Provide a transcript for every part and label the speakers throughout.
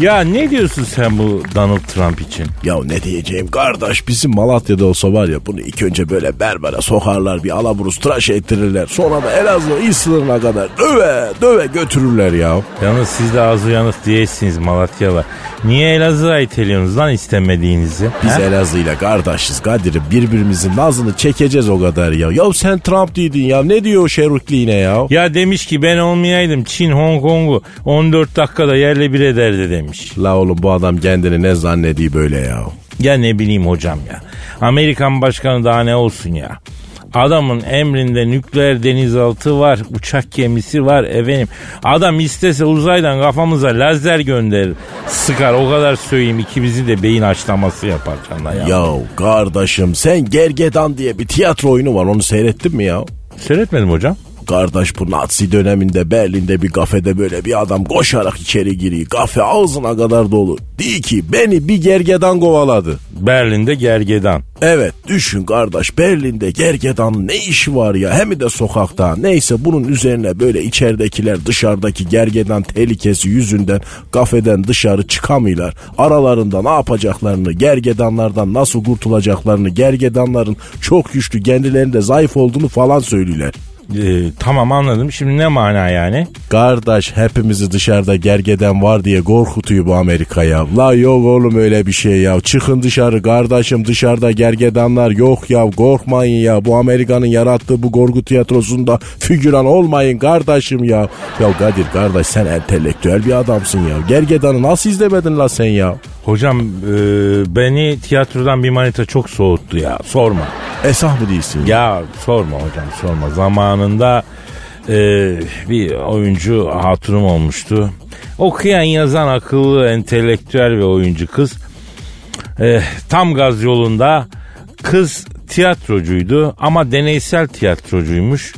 Speaker 1: Ya ne diyorsun sen bu Donald Trump için?
Speaker 2: Ya ne diyeceğim kardeş bizim Malatya'da olsa var ya bunu ilk önce böyle berbere sokarlar bir alaburuz tıraş ettirirler. Sonra da Elazığ il sınırına kadar döve döve götürürler ya.
Speaker 1: Yalnız siz de az uyanık değilsiniz Malatyalı. Niye Elazığ'a iteliyorsunuz lan istemediğinizi?
Speaker 2: Biz
Speaker 1: He?
Speaker 2: Elazığ'yla kardeşiz Kadir'im birbirimizin nazını çekeceğiz o kadar ya. Ya sen Trump dedin ya ne diyor o şerukliğine ya?
Speaker 1: Ya demiş ki ben olmayaydım Çin Hong Kong'u 14 dakikada yerle bir ederdi demiş.
Speaker 2: La oğlum bu adam kendini ne zannediyor böyle ya?
Speaker 1: Ya ne bileyim hocam ya. Amerikan başkanı daha ne olsun ya. Adamın emrinde nükleer denizaltı var, uçak gemisi var efendim. Adam istese uzaydan kafamıza lazer gönderir. Sıkar o kadar söyleyeyim ikimizi de beyin haşlaması yapar canına ya.
Speaker 2: Ya kardeşim sen Gergedan diye bir tiyatro oyunu var onu seyrettin mi ya?
Speaker 1: Seyretmedim hocam.
Speaker 2: Kardeş bu Nazi döneminde Berlin'de bir kafede böyle bir adam koşarak içeri giriyor. Kafe ağzına kadar dolu. Di ki beni bir gergedan kovaladı.
Speaker 1: Berlin'de gergedan.
Speaker 2: Evet düşün kardeş Berlin'de gergedanın ne işi var ya hem de sokakta. Neyse bunun üzerine böyle içeridekiler dışarıdaki gergedan tehlikesi yüzünden kafeden dışarı çıkamıyorlar. Aralarında ne yapacaklarını, gergedanlardan nasıl kurtulacaklarını, gergedanların çok güçlü kendilerinde zayıf olduğunu falan söylüyorlar.
Speaker 1: Ee, tamam anladım. Şimdi ne mana yani?
Speaker 2: Kardeş hepimizi dışarıda gergeden var diye korkutuyor bu Amerika ya. La yok oğlum öyle bir şey ya. Çıkın dışarı kardeşim dışarıda gergedanlar yok ya. Korkmayın ya. Bu Amerika'nın yarattığı bu korku tiyatrosunda figüran olmayın kardeşim ya. Ya Kadir kardeş sen entelektüel bir adamsın ya. Gergedanı nasıl izlemedin la sen ya?
Speaker 1: Hocam e, beni tiyatrodan bir manita çok soğuttu ya. Sorma.
Speaker 2: Esah mı değilsin? Ya.
Speaker 1: Sorma hocam sorma. Zamanında e, bir oyuncu hatunum olmuştu. Okuyan yazan akıllı entelektüel bir oyuncu kız. E, tam gaz yolunda kız tiyatrocuydu ama deneysel tiyatrocuymuş.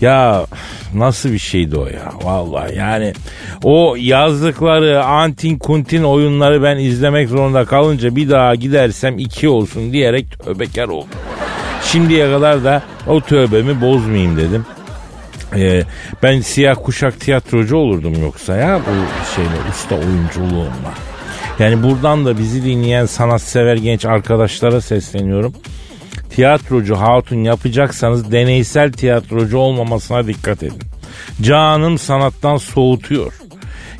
Speaker 1: Ya nasıl bir şeydi o ya vallahi yani o yazdıkları antin kuntin oyunları ben izlemek zorunda kalınca bir daha gidersem iki olsun diyerek tövbekar oldum. Şimdiye kadar da o tövbemi bozmayayım dedim. Ee, ben siyah kuşak tiyatrocu olurdum yoksa ya bu şeyle usta oyunculuğumla. Yani buradan da bizi dinleyen sanatsever genç arkadaşlara sesleniyorum. Tiyatrocu hatun yapacaksanız deneysel tiyatrocu olmamasına dikkat edin. Canım sanattan soğutuyor.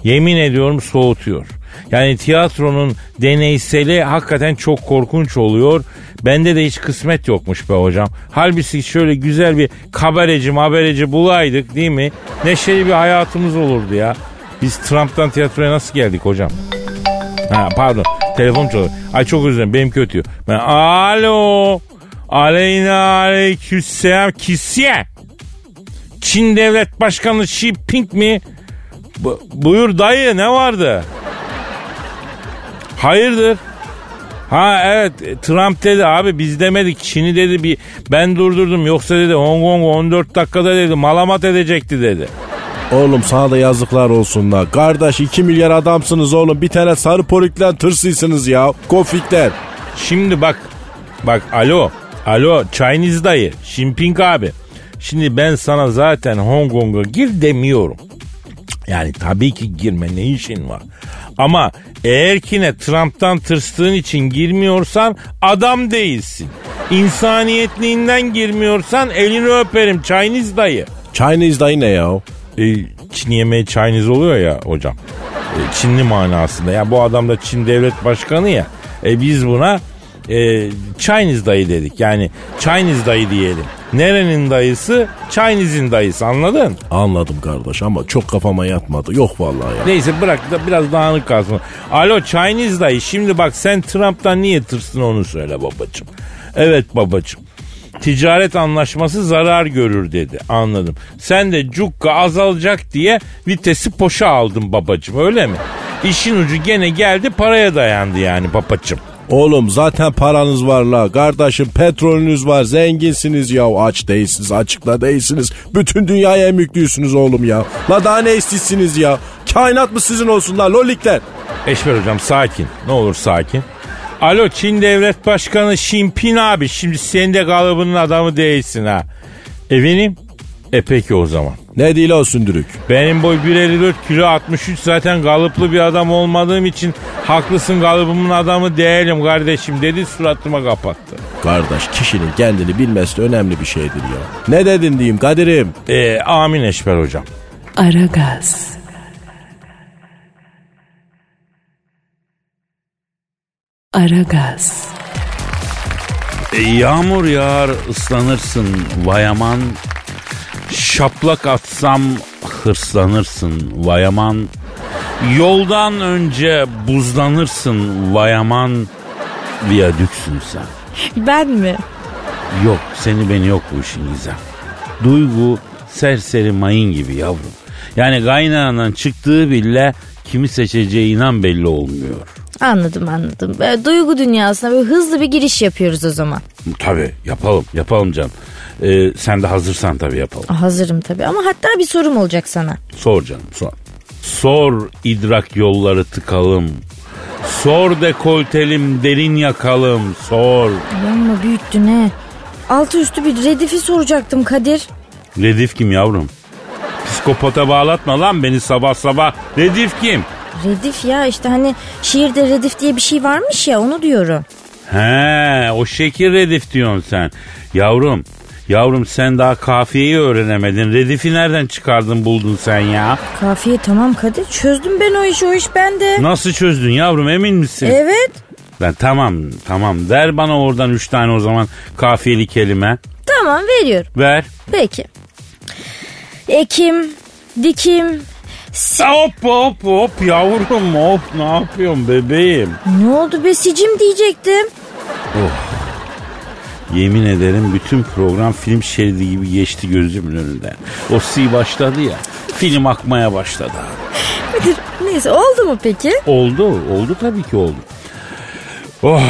Speaker 1: Yemin ediyorum soğutuyor. Yani tiyatronun deneyseli hakikaten çok korkunç oluyor. Bende de hiç kısmet yokmuş be hocam. Halbuki şöyle güzel bir kabareci mabereci bulaydık değil mi? Neşeli bir hayatımız olurdu ya. Biz Trump'tan tiyatroya nasıl geldik hocam? Ha pardon telefon çalıyor. Ay çok özür dilerim benim kötü. Ben alo. Aleyna aleykümselam kisye. Çin devlet başkanı Xi Jinping mi? Bu- buyur dayı ne vardı? Hayırdır? Ha evet Trump dedi abi biz demedik Çin'i dedi bir ben durdurdum yoksa dedi Hong Kong 14 dakikada dedi malamat edecekti dedi.
Speaker 2: Oğlum sana da yazıklar olsun la. Kardeş 2 milyar adamsınız oğlum. Bir tane sarı poliklen tırsıysınız ya. Kofikler.
Speaker 1: Şimdi bak bak alo alo Chinese dayı Xi Jinping abi. Şimdi ben sana zaten Hong Kong'a gir demiyorum. Yani tabii ki girme ne işin var. Ama eğer ki ne Trump'tan tırstığın için girmiyorsan adam değilsin. İnsaniyetliğinden girmiyorsan elini öperim Chinese dayı.
Speaker 2: Chinese dayı ne ya?
Speaker 1: E, Çin yemeği Chinese oluyor ya hocam. E, Çinli manasında. Ya bu adam da Çin devlet başkanı ya. E biz buna e, Chinese dayı dedik. Yani Chinese dayı diyelim. Nerenin dayısı? Chinese'in dayısı anladın?
Speaker 2: Anladım kardeş ama çok kafama yatmadı. Yok vallahi ya.
Speaker 1: Neyse bırak da biraz dağınık kalsın. Alo Chinese dayı şimdi bak sen Trump'tan niye tırsın onu söyle babacığım. Evet babacığım. Ticaret anlaşması zarar görür dedi. Anladım. Sen de cukka azalacak diye vitesi poşa aldın babacığım öyle mi? İşin ucu gene geldi paraya dayandı yani babacığım.
Speaker 2: Oğlum zaten paranız var la. Kardeşim petrolünüz var. Zenginsiniz ya. Aç değilsiniz. Açıkta değilsiniz. Bütün dünyaya emüklüyorsunuz oğlum ya. La daha ne istiyorsunuz ya? Kainat mı sizin olsun la lolikler?
Speaker 1: Eşber hocam sakin. Ne olur sakin. Alo Çin Devlet Başkanı Jinping abi şimdi sen de kalıbının adamı değilsin ha. Efendim? E peki o zaman.
Speaker 2: Ne değil o sündürük?
Speaker 1: Benim boy 1.54 kilo 63 zaten kalıplı bir adam olmadığım için haklısın kalıbımın adamı değilim kardeşim dedi suratıma kapattı.
Speaker 2: Kardeş kişinin kendini bilmesi de önemli bir şeydir ya. Ne dedin diyeyim Kadir'im?
Speaker 1: E, amin Eşber hocam.
Speaker 3: Aragaz. Aragaz.
Speaker 1: E, yağmur yağar ıslanırsın vayaman. Şaplak atsam hırslanırsın vayaman. Yoldan önce buzlanırsın vayaman. Viyadüksün sen.
Speaker 3: Ben mi?
Speaker 1: Yok seni beni yok bu işin gizem. Duygu serseri mayın gibi yavrum. Yani kaynağından çıktığı bile kimi seçeceği inan belli olmuyor.
Speaker 4: Anladım anladım. Böyle duygu dünyasına böyle hızlı bir giriş yapıyoruz o zaman.
Speaker 1: Tabii yapalım yapalım canım. Ee, sen de hazırsan tabii yapalım.
Speaker 4: Hazırım tabii ama hatta bir sorum olacak sana.
Speaker 1: Sor canım sor. Sor idrak yolları tıkalım. Sor dekoltelim derin yakalım sor.
Speaker 4: Yanma büyüttün he. Altı üstü bir redifi soracaktım Kadir.
Speaker 1: Redif kim yavrum? Psikopata bağlatma lan beni sabah sabah. Redif kim?
Speaker 4: Redif ya işte hani şiirde redif diye bir şey varmış ya onu diyorum.
Speaker 1: He o şekil redif diyorsun sen. Yavrum Yavrum sen daha kafiyeyi öğrenemedin. Redifi nereden çıkardın buldun sen ya?
Speaker 4: Kafiye tamam Kadir çözdüm ben o işi o iş bende.
Speaker 1: Nasıl çözdün yavrum emin misin?
Speaker 4: Evet.
Speaker 1: Ben tamam tamam ver bana oradan üç tane o zaman kafiyeli kelime.
Speaker 4: Tamam veriyorum.
Speaker 1: Ver.
Speaker 4: Peki. Ekim, dikim,
Speaker 1: Hop hop hop yavrum hop ne yapıyorsun bebeğim?
Speaker 4: ne oldu be sicim diyecektim.
Speaker 1: Yemin ederim bütün program film şeridi gibi geçti gözümün önünden. O si başladı ya film akmaya başladı.
Speaker 4: Neyse oldu mu peki?
Speaker 1: Oldu oldu tabii ki oldu. Oh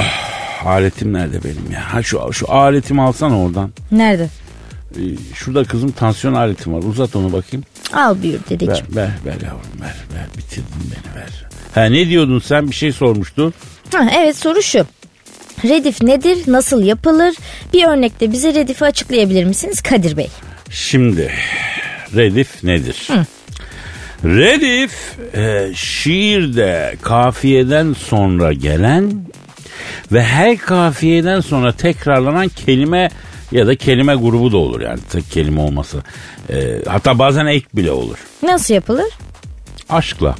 Speaker 1: aletim nerede benim ya? Ha şu, şu aletimi alsana oradan.
Speaker 4: Nerede?
Speaker 1: Ee, şurada kızım tansiyon aletim var uzat onu bakayım.
Speaker 4: Al buyur
Speaker 1: Ver
Speaker 4: dedeciğim.
Speaker 1: ver ver yavrum ver ver bitirdin beni ver. Ha ne diyordun sen bir şey sormuştun.
Speaker 4: Ha, evet soru şu. Redif nedir? Nasıl yapılır? Bir örnekte bize Redif'i açıklayabilir misiniz Kadir Bey?
Speaker 1: Şimdi redif nedir? Redif e, şiirde kafiyeden sonra gelen ve her kafiyeden sonra tekrarlanan kelime ya da kelime grubu da olur yani tek kelime olması. E, hatta bazen ek bile olur.
Speaker 4: Nasıl yapılır?
Speaker 1: Aşkla.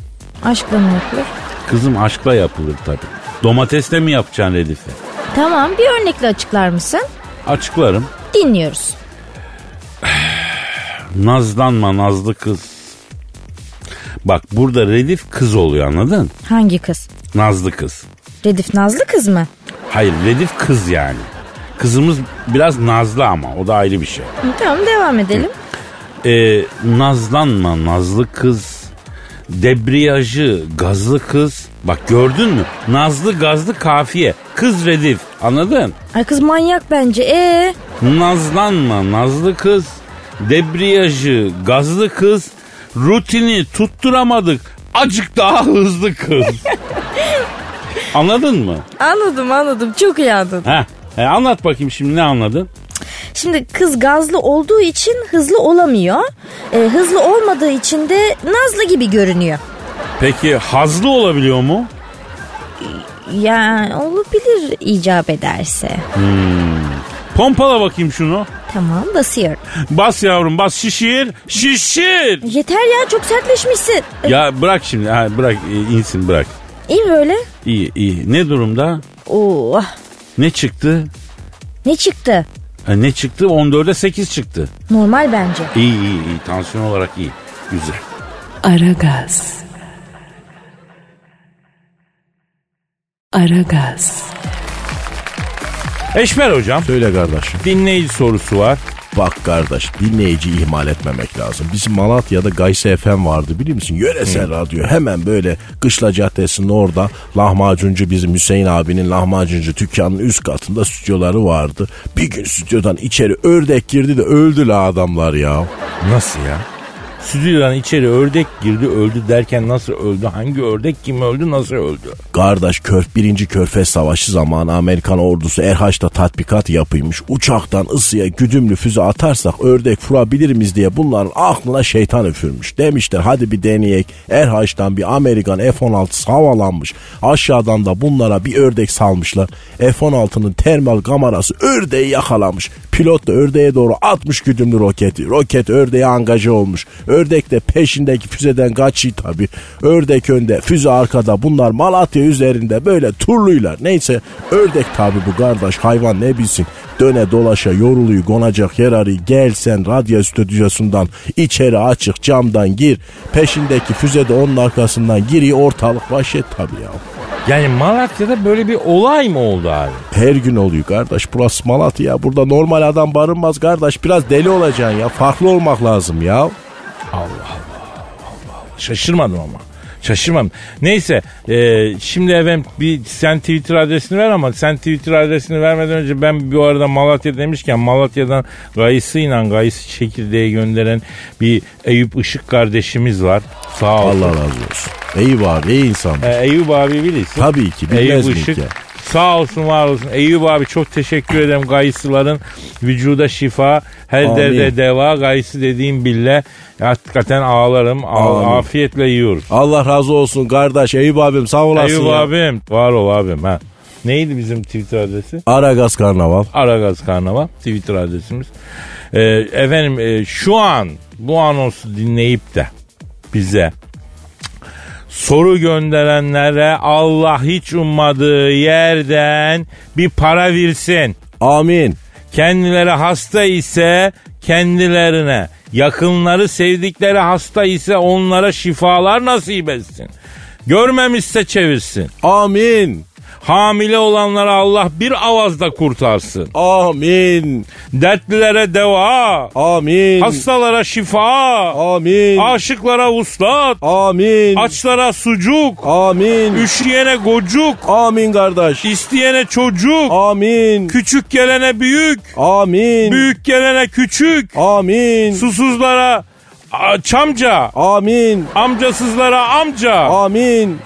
Speaker 4: Aşkla mı yapılır?
Speaker 1: Kızım aşkla yapılır tabii. Domatesle mi yapacaksın redifi?
Speaker 4: Tamam bir örnekle açıklar mısın?
Speaker 1: Açıklarım.
Speaker 4: Dinliyoruz.
Speaker 1: Nazlanma nazlı kız. Bak burada redif kız oluyor anladın?
Speaker 4: Hangi kız?
Speaker 1: Nazlı kız.
Speaker 4: Redif Nazlı kız mı?
Speaker 1: Hayır redif kız yani. Kızımız biraz nazlı ama o da ayrı bir şey.
Speaker 4: Tamam devam edelim.
Speaker 1: Ee, nazlanma nazlı kız. Debriyajı gazlı kız. Bak gördün mü? Nazlı gazlı kafiye. Kız redif anladın?
Speaker 4: Ay kız manyak bence. Ee,
Speaker 1: Nazlanma nazlı kız. Debriyajı gazlı kız. Rutini tutturamadık. Acık daha hızlı kız. Anladın mı?
Speaker 4: anladım anladım çok iyi anladım.
Speaker 1: Ha, anlat bakayım şimdi ne anladın?
Speaker 4: Şimdi kız gazlı olduğu için hızlı olamıyor. Ee, hızlı olmadığı için de Nazlı gibi görünüyor.
Speaker 1: Peki hazlı olabiliyor mu?
Speaker 4: Yani olabilir icap ederse.
Speaker 1: Pompala bakayım şunu.
Speaker 4: Tamam basıyorum.
Speaker 1: Bas yavrum bas şişir. Şişir.
Speaker 4: Yeter ya çok sertleşmişsin.
Speaker 1: Ya bırak şimdi ha, bırak e, insin bırak.
Speaker 4: İyi böyle.
Speaker 1: İyi iyi. Ne durumda?
Speaker 4: Oo,
Speaker 1: Ne çıktı?
Speaker 4: ne çıktı?
Speaker 1: Ha, ne çıktı? 14'e 8 çıktı.
Speaker 4: Normal bence.
Speaker 1: İyi iyi iyi. Tansiyon olarak iyi. Güzel.
Speaker 3: Aragaz. Aragaz.
Speaker 1: Eşmer hocam.
Speaker 2: Söyle kardeşim.
Speaker 1: Dinleyici sorusu var.
Speaker 2: Bak kardeş dinleyici ihmal etmemek lazım. Bizim Malatya'da Gayse FM vardı biliyor musun? Yöresel radyo. Hemen böyle Kışla Caddesi'nin orada lahmacuncu bizim Hüseyin abinin lahmacuncu dükkanının üst katında stüdyoları vardı. Bir gün stüdyodan içeri ördek girdi de öldü la adamlar ya.
Speaker 1: Nasıl ya? Stüdyodan içeri ördek girdi öldü derken nasıl öldü? Hangi ördek kim öldü nasıl öldü?
Speaker 2: Kardeş Körf 1. Körfez Savaşı zamanı Amerikan ordusu Erhaç'ta tatbikat yapıymış. Uçaktan ısıya güdümlü füze atarsak ördek vurabilir miyiz diye bunların aklına şeytan üfürmüş. Demişler hadi bir deneyek. Erhaç'tan bir Amerikan F-16 havalanmış. Aşağıdan da bunlara bir ördek salmışlar. F-16'nın termal kamerası ördeği yakalamış. Pilot da ördeğe doğru atmış güdümlü roketi. Roket ördeğe angaje olmuş. Ördek de peşindeki füzeden kaçıyor tabi. Ördek önde, füze arkada. Bunlar Malatya üzerinde böyle turluylar. Neyse ördek tabi bu kardeş hayvan ne bilsin. Döne dolaşa yoruluyu konacak yer arıyor. Gel sen radyo stüdyosundan içeri açık camdan gir. Peşindeki füze de onun arkasından giriyor ortalık vahşet tabi ya.
Speaker 1: Yani Malatya'da böyle bir olay mı oldu abi?
Speaker 2: Her gün oluyor kardeş. Burası Malatya. Burada normal adam barınmaz kardeş. Biraz deli olacaksın ya. Farklı olmak lazım ya.
Speaker 1: Şaşırmadım ama. Şaşırmadım. Neyse e, şimdi efendim bir sen Twitter adresini ver ama sen Twitter adresini vermeden önce ben bu arada Malatya demişken Malatya'dan gayısıyla gayısı çekirdeği gönderen bir Eyüp Işık kardeşimiz var. Sağ olsun.
Speaker 2: Allah razı olsun. Eyvah iyi insan.
Speaker 1: E, Eyüp abi bilirsin.
Speaker 2: Tabii ki bilmez
Speaker 1: Eyüp Işık.
Speaker 2: ki?
Speaker 1: Sağ olsun var olsun. Eyüp abi çok teşekkür ederim. Gayısıların vücuda şifa, her
Speaker 2: Amin.
Speaker 1: derde deva. Gayısı dediğim bille hakikaten ağlarım.
Speaker 2: Amin.
Speaker 1: afiyetle yiyoruz.
Speaker 2: Allah razı olsun kardeş. Eyüp abim sağ olasın
Speaker 1: Eyüp
Speaker 2: ya.
Speaker 1: abim. Var ol abim. Ha. Neydi bizim Twitter adresi?
Speaker 2: Aragaz Karnaval.
Speaker 1: Aragaz Karnaval Twitter adresimiz. Ee, efendim e, şu an bu anonsu dinleyip de bize soru gönderenlere Allah hiç ummadığı yerden bir para versin.
Speaker 2: Amin.
Speaker 1: Kendileri hasta ise kendilerine, yakınları sevdikleri hasta ise onlara şifalar nasip etsin. Görmemişse çevirsin.
Speaker 2: Amin.
Speaker 1: Hamile olanlara Allah bir avazda kurtarsın.
Speaker 2: Amin.
Speaker 1: Dertlilere deva,
Speaker 2: Amin.
Speaker 1: hastalara şifa,
Speaker 2: Amin.
Speaker 1: aşıklara vuslat,
Speaker 2: Amin.
Speaker 1: açlara sucuk,
Speaker 2: Amin.
Speaker 1: üşüyene gocuk,
Speaker 2: Amin kardeş.
Speaker 1: isteyene çocuk,
Speaker 2: Amin.
Speaker 1: küçük gelene büyük,
Speaker 2: Amin.
Speaker 1: büyük gelene küçük,
Speaker 2: Amin.
Speaker 1: susuzlara çamca,
Speaker 2: Amin.
Speaker 1: amcasızlara amca,
Speaker 2: Amin.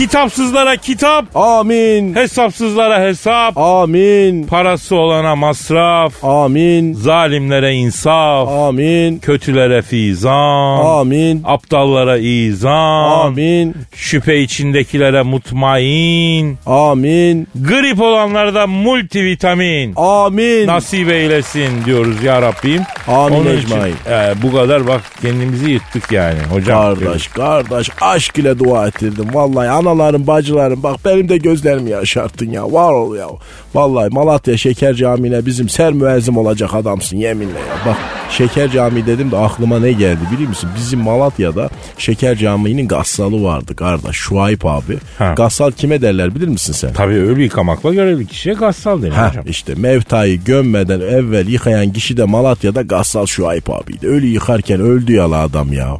Speaker 1: Kitapsızlara kitap,
Speaker 2: Amin.
Speaker 1: hesapsızlara hesap,
Speaker 2: Amin.
Speaker 1: parası olana masraf,
Speaker 2: Amin.
Speaker 1: zalimlere insaf,
Speaker 2: Amin.
Speaker 1: kötülere fizan,
Speaker 2: Amin.
Speaker 1: aptallara izan,
Speaker 2: Amin.
Speaker 1: şüphe içindekilere mutmain,
Speaker 2: Amin.
Speaker 1: grip olanlara da multivitamin.
Speaker 2: Amin.
Speaker 1: Nasip eylesin diyoruz ya Rabbim.
Speaker 2: Amin
Speaker 1: Onun için, e, bu kadar bak kendimizi yırttık yani hocam.
Speaker 2: Kardeş kardeş aşk ile dua ettirdim. Vallahi analarım bacılarım bak benim de gözlerimi yaşarttın ya. Var ol ya. Vallahi Malatya Şeker Camii'ne bizim ser müezzim olacak adamsın yeminle ya. Bak Şeker Camii dedim de aklıma ne geldi biliyor musun? Bizim Malatya'da Şeker Camii'nin gassalı vardı kardeş. Şuayb abi.
Speaker 1: Ha.
Speaker 2: Gassal kime derler bilir misin sen?
Speaker 1: Tabii ölü yıkamakla görevli kişiye gassal denir
Speaker 2: Ha
Speaker 1: hocam.
Speaker 2: işte mevtayı gömmeden evvel yıkayan kişi de Malatya'da Gassal Şuayb abiydi. Ölü yıkarken öldü yalı adam ya.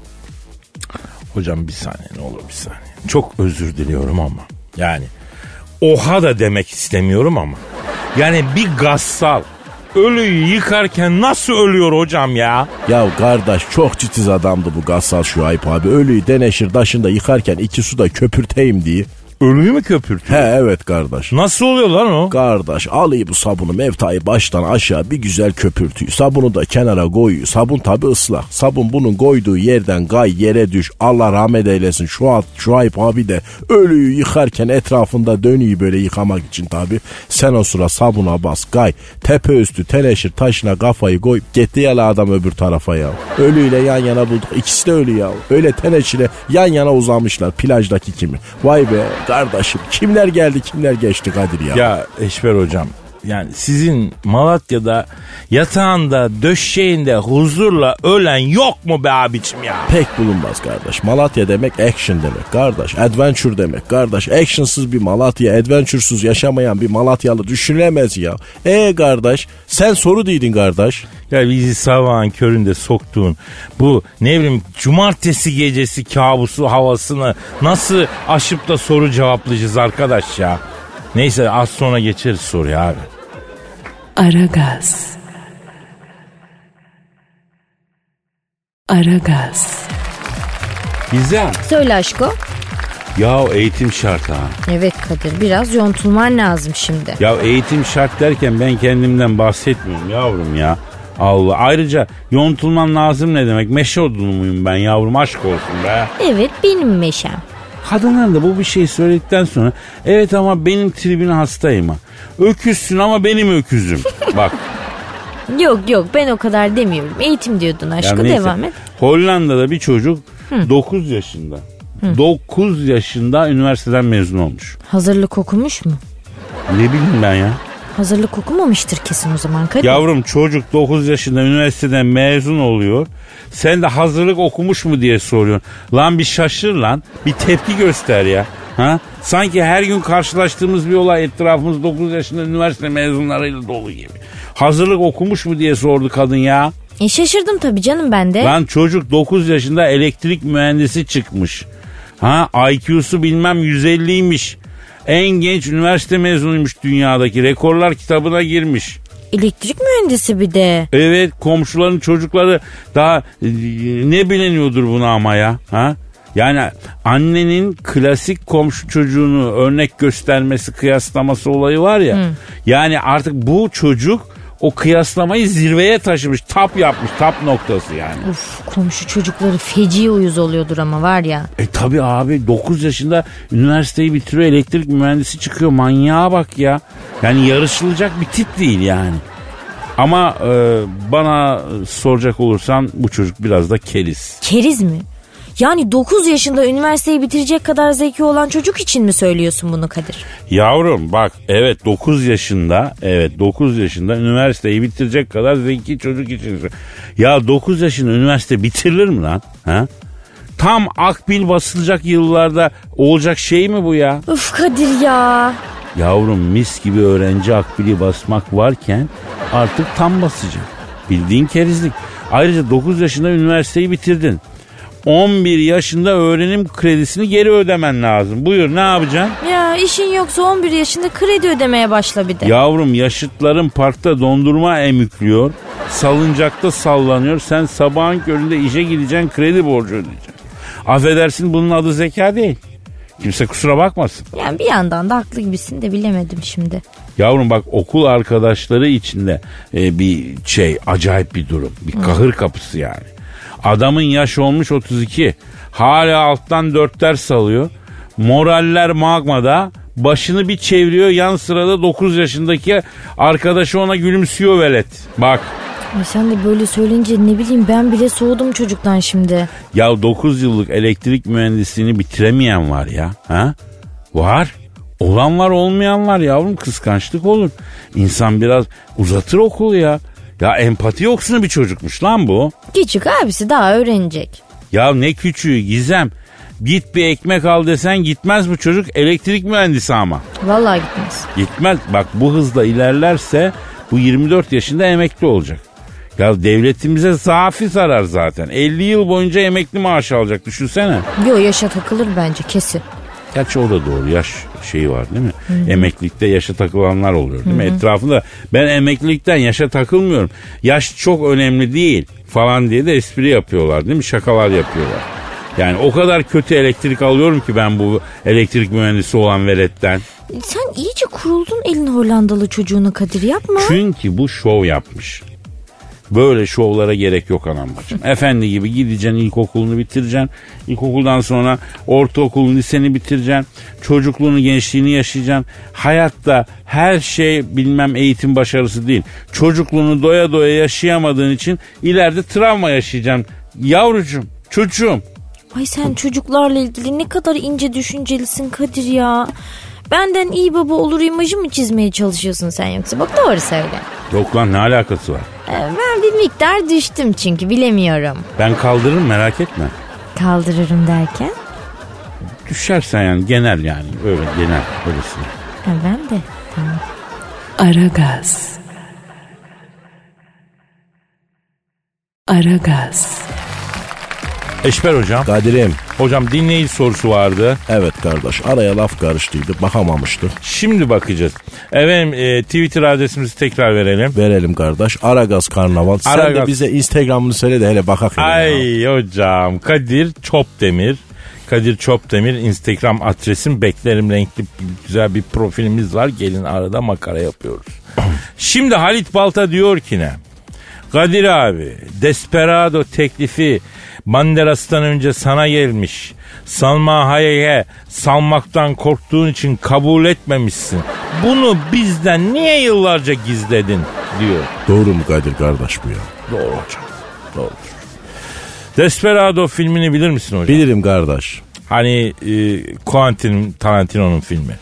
Speaker 1: Hocam bir saniye ne olur bir saniye. Çok özür diliyorum ama. Yani oha da demek istemiyorum ama. Yani bir gassal ölüyü yıkarken nasıl ölüyor hocam ya?
Speaker 2: Ya kardeş çok titiz adamdı bu Gassal Şuayb abi. Ölüyü deneşir taşında yıkarken iki suda köpürteyim diye.
Speaker 1: Ölüyü mü köpürtüyor?
Speaker 2: He evet kardeş.
Speaker 1: Nasıl oluyor lan o?
Speaker 2: Kardeş alayım bu sabunu mevtayı baştan aşağı bir güzel köpürtüyor. Sabunu da kenara koyuyor. Sabun tabi ıslak. Sabun bunun koyduğu yerden gay yere düş. Allah rahmet eylesin. Şu an şu ayıp abi de ölüyü yıkarken etrafında dönüyor böyle yıkamak için tabi. Sen o sıra sabuna bas gay. Tepe üstü teneşir taşına kafayı koy. Gitti yalı adam öbür tarafa ya. Ölüyle yan yana bulduk. İkisi de ölü ya. Öyle teneşire yan yana uzamışlar plajdaki kimi. Vay be kardeşim kimler geldi kimler geçti Kadir ya.
Speaker 1: Ya Eşber hocam yani sizin Malatya'da yatağında döşeğinde huzurla ölen yok mu be abicim ya?
Speaker 2: Pek bulunmaz kardeş. Malatya demek action demek kardeş. Adventure demek kardeş. Actionsız bir Malatya, adventuresuz yaşamayan bir Malatyalı düşünülemez ya. E kardeş sen soru değildin kardeş.
Speaker 1: Ya bizi sabahın köründe soktuğun bu ne bileyim cumartesi gecesi kabusu havasını nasıl aşıp da soru cevaplayacağız arkadaş ya? Neyse az sonra geçeriz soruya abi.
Speaker 3: Aragaz. Aragaz.
Speaker 1: Güzel.
Speaker 4: Söyle aşko.
Speaker 1: Ya eğitim şart ha.
Speaker 4: Evet Kadir biraz yontulman lazım şimdi.
Speaker 1: Ya eğitim şart derken ben kendimden bahsetmiyorum yavrum ya. Allah. Ayrıca yontulman lazım ne demek? Meşe odunu muyum ben yavrum aşk olsun be.
Speaker 4: Evet benim meşem.
Speaker 1: Kadınlar da bu bir şey söyledikten sonra evet ama benim tribüne hastayım ha. Öküzsün ama benim öküzüm. Bak
Speaker 4: Yok yok ben o kadar demiyorum. Eğitim diyordun aşkı
Speaker 1: neyse.
Speaker 4: devam et.
Speaker 1: Hollanda'da bir çocuk 9 yaşında. 9 yaşında üniversiteden mezun olmuş.
Speaker 4: Hazırlık okumuş mu?
Speaker 1: Ne bileyim ben ya.
Speaker 4: Hazırlık okumamıştır kesin o zaman Kadir.
Speaker 1: Yavrum çocuk 9 yaşında üniversiteden mezun oluyor. Sen de hazırlık okumuş mu diye soruyorsun. Lan bir şaşır lan. Bir tepki göster ya. Ha? Sanki her gün karşılaştığımız bir olay etrafımız 9 yaşında üniversite mezunlarıyla dolu gibi. Hazırlık okumuş mu diye sordu kadın ya.
Speaker 4: E şaşırdım tabii canım ben de.
Speaker 1: Lan çocuk 9 yaşında elektrik mühendisi çıkmış. Ha IQ'su bilmem 150'ymiş. En genç üniversite mezunuymuş dünyadaki. Rekorlar kitabına girmiş.
Speaker 4: Elektrik mühendisi bir de.
Speaker 1: Evet komşuların çocukları daha e, ne bileniyordur bunu ama ya. Ha? Yani annenin klasik komşu çocuğunu örnek göstermesi kıyaslaması olayı var ya. Yani artık bu çocuk o kıyaslamayı zirveye taşımış. Tap yapmış. Tap noktası yani.
Speaker 4: Uf komşu çocukları feci uyuz oluyordur ama var ya.
Speaker 1: E tabi abi 9 yaşında üniversiteyi bitiriyor elektrik mühendisi çıkıyor manyağa bak ya. Yani yarışılacak bir tip değil yani. Ama e, bana soracak olursan bu çocuk biraz da keriz.
Speaker 4: Keriz mi? Yani 9 yaşında üniversiteyi bitirecek kadar zeki olan çocuk için mi söylüyorsun bunu Kadir?
Speaker 1: Yavrum bak evet 9 yaşında evet 9 yaşında üniversiteyi bitirecek kadar zeki çocuk için. Ya 9 yaşında üniversite bitirilir mi lan? Ha? Tam akbil basılacak yıllarda olacak şey mi bu ya?
Speaker 4: Uf Kadir ya.
Speaker 1: Yavrum mis gibi öğrenci akbili basmak varken artık tam basacak. Bildiğin kerizlik. Ayrıca 9 yaşında üniversiteyi bitirdin. 11 yaşında öğrenim kredisini geri ödemen lazım. Buyur ne yapacaksın?
Speaker 4: Ya işin yoksa 11 yaşında kredi ödemeye başla bir de.
Speaker 1: Yavrum yaşıtların parkta dondurma emüklüyor. Salıncakta sallanıyor. Sen sabahın köründe işe gideceksin kredi borcu ödeyeceksin. Affedersin bunun adı zeka değil. Kimse kusura bakmasın.
Speaker 4: Yani bir yandan da haklı gibisin de bilemedim şimdi.
Speaker 1: Yavrum bak okul arkadaşları içinde e, bir şey acayip bir durum. Bir kahır kapısı yani. Adamın yaş olmuş 32. Hala alttan dört ders alıyor. Moraller magmada. Başını bir çeviriyor yan sırada 9 yaşındaki arkadaşı ona gülümsüyor velet. Bak
Speaker 4: Ay sen de böyle söyleyince ne bileyim ben bile soğudum çocuktan şimdi.
Speaker 1: ya 9 yıllık elektrik mühendisliğini bitiremeyen var ya. Ha? Var. Olan var olmayan var yavrum kıskançlık olur. İnsan biraz uzatır okulu ya. Ya empati yoksunu bir çocukmuş lan bu.
Speaker 4: Küçük abisi daha öğrenecek.
Speaker 1: Ya ne küçüğü Gizem. Git bir ekmek al desen gitmez bu çocuk elektrik mühendisi ama.
Speaker 4: Vallahi gitmez.
Speaker 1: Gitmez. Bak bu hızla ilerlerse bu 24 yaşında emekli olacak. Ya devletimize zafi zarar zaten. 50 yıl boyunca emekli maaşı alacak düşünsene.
Speaker 4: Yo yaşa takılır bence kesin.
Speaker 1: Gerçi o da doğru yaş şeyi var değil mi? Emeklilikte yaşa takılanlar oluyor değil mi? Etrafında ben emeklilikten yaşa takılmıyorum. Yaş çok önemli değil falan diye de espri yapıyorlar değil mi? Şakalar yapıyorlar. Yani o kadar kötü elektrik alıyorum ki ben bu elektrik mühendisi olan veletten.
Speaker 4: Sen iyice kuruldun elin Hollandalı çocuğuna Kadir yapma.
Speaker 1: Çünkü bu şov yapmış. Böyle şovlara gerek yok anam bacım. Efendi gibi gideceksin ilkokulunu bitireceksin. İlkokuldan sonra ortaokulun liseni bitireceksin. Çocukluğunu gençliğini yaşayacaksın. Hayatta her şey bilmem eğitim başarısı değil. Çocukluğunu doya doya yaşayamadığın için ileride travma yaşayacaksın. Yavrucuğum, çocuğum.
Speaker 4: Ay sen çocuklarla ilgili ne kadar ince düşüncelisin Kadir ya. Benden iyi baba olur imajı mı çizmeye çalışıyorsun sen yoksa? Bak doğru söyle.
Speaker 1: Yok lan ne alakası var?
Speaker 4: Ee, Ben bir miktar düştüm çünkü bilemiyorum.
Speaker 1: Ben kaldırırım merak etme.
Speaker 4: Kaldırırım derken?
Speaker 1: Düşersen yani genel yani öyle genel öylesine.
Speaker 4: Ha, ben de. Tamam.
Speaker 3: Aragaz. Aragaz.
Speaker 1: Eşber hocam.
Speaker 2: Kadir'im.
Speaker 1: Hocam dinleyici sorusu vardı.
Speaker 2: Evet kardeş araya laf karıştıydı bakamamıştık.
Speaker 1: Şimdi bakacağız. Efendim e, Twitter adresimizi tekrar verelim.
Speaker 2: Verelim kardeş. Aragaz Karnaval. Sen
Speaker 1: Aragaz.
Speaker 2: de bize Instagram'ını söyle de hele bakak. hele ya.
Speaker 1: Ay hocam Kadir Çopdemir. Kadir Çopdemir Instagram adresim beklerim renkli güzel bir profilimiz var. Gelin arada makara yapıyoruz. Şimdi Halit Balta diyor ki ne? Kadir abi Desperado teklifi Banderas'tan önce sana gelmiş. Salma Hayek'e salmaktan korktuğun için kabul etmemişsin. Bunu bizden niye yıllarca gizledin diyor.
Speaker 2: Doğru mu Kadir kardeş bu ya?
Speaker 1: Doğru hocam. Doğrudur. Desperado filmini bilir misin hocam?
Speaker 2: Bilirim kardeş.
Speaker 1: Hani e, Quentin Tarantino'nun filmi.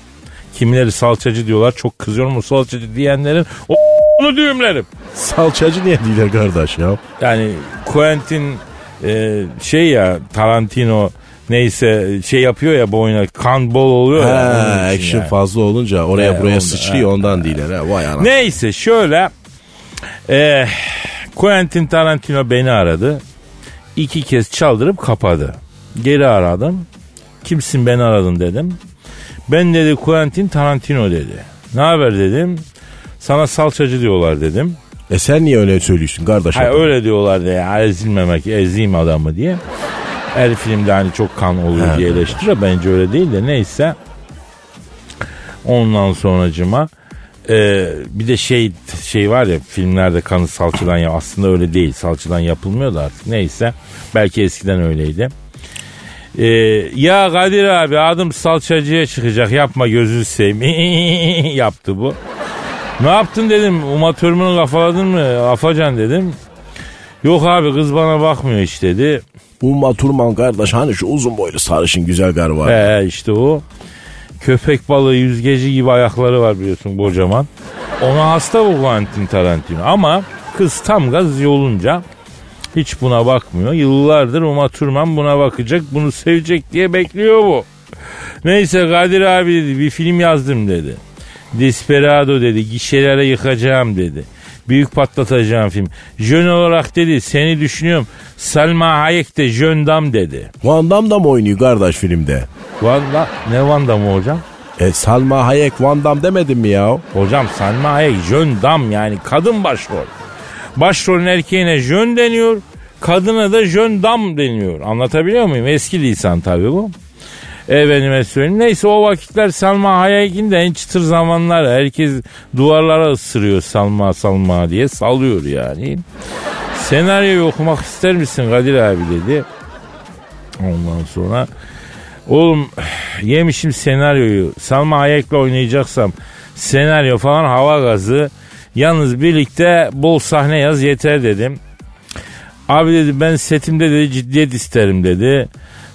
Speaker 1: Kimileri salçacı diyorlar. Çok kızıyorum o salçacı diyenlerin o onu düğümlerim.
Speaker 2: Salçacı niye değil kardeş ya?
Speaker 1: Yani Quentin e, şey ya Tarantino neyse şey yapıyor ya boyuna kan bol oluyor ya.
Speaker 2: Ha,
Speaker 1: için
Speaker 2: action
Speaker 1: yani.
Speaker 2: fazla olunca oraya
Speaker 1: He,
Speaker 2: buraya
Speaker 1: onda,
Speaker 2: sıçrıyor ondan değiller. Ha, vay ana.
Speaker 1: Neyse şöyle e, Quentin Tarantino beni aradı. İki kez çaldırıp kapadı. Geri aradım. Kimsin beni aradın dedim. Ben dedi Quentin Tarantino dedi. Ne haber dedim. Sana salçacı diyorlar dedim.
Speaker 2: E sen niye öyle söylüyorsun kardeş?
Speaker 1: Hayır öyle diyorlar da ya ezilmemek, ezeyim adamı diye. Her filmde hani çok kan oluyor diye eleştiriyor. Bence öyle değil de neyse. Ondan sonracıma e, bir de şey şey var ya filmlerde kanı salçadan ya aslında öyle değil. Salçadan yapılmıyor da artık. Neyse. Belki eskiden öyleydi. E, ya Kadir abi adım salçacıya çıkacak yapma gözünü seveyim yaptı bu. Ne yaptın dedim umatörümünü kafaladın mı afacan dedim. Yok abi kız bana bakmıyor hiç dedi.
Speaker 2: Umma Turman kardeş hani şu uzun boylu sarışın güzel gar var.
Speaker 1: He işte o. Köpek balığı yüzgeci gibi ayakları var biliyorsun kocaman. Ona hasta bu Quentin Tarantino. Ama kız tam gaz yolunca hiç buna bakmıyor. Yıllardır Uma Thurman buna bakacak, bunu sevecek diye bekliyor bu. Neyse Kadir abi dedi bir film yazdım dedi. Desperado dedi gişelere yıkacağım dedi. Büyük patlatacağım film. Jön olarak dedi seni düşünüyorum. Selma Hayek de Jön Dam dedi.
Speaker 2: Van Damme da mı oynuyor kardeş filmde?
Speaker 1: Valla ne Van Damme hocam?
Speaker 2: E Salma Hayek Van Damme demedin mi ya?
Speaker 1: Hocam Selma Hayek Jön Dam yani kadın başrol. Başrolün erkeğine Jön deniyor. Kadına da Jön Dam deniyor. Anlatabiliyor muyum? Eski lisan tabii bu. Efendime söyleyeyim. Neyse o vakitler Salma Hayek'in de en çıtır zamanlar. Herkes duvarlara ısırıyor Salma Salma diye sallıyor yani. Senaryoyu okumak ister misin Kadir abi dedi. Ondan sonra oğlum yemişim senaryoyu. Salma Hayek'le oynayacaksam senaryo falan hava gazı. Yalnız birlikte bol sahne yaz yeter dedim. Abi dedi ben setimde dedi ciddiyet isterim dedi.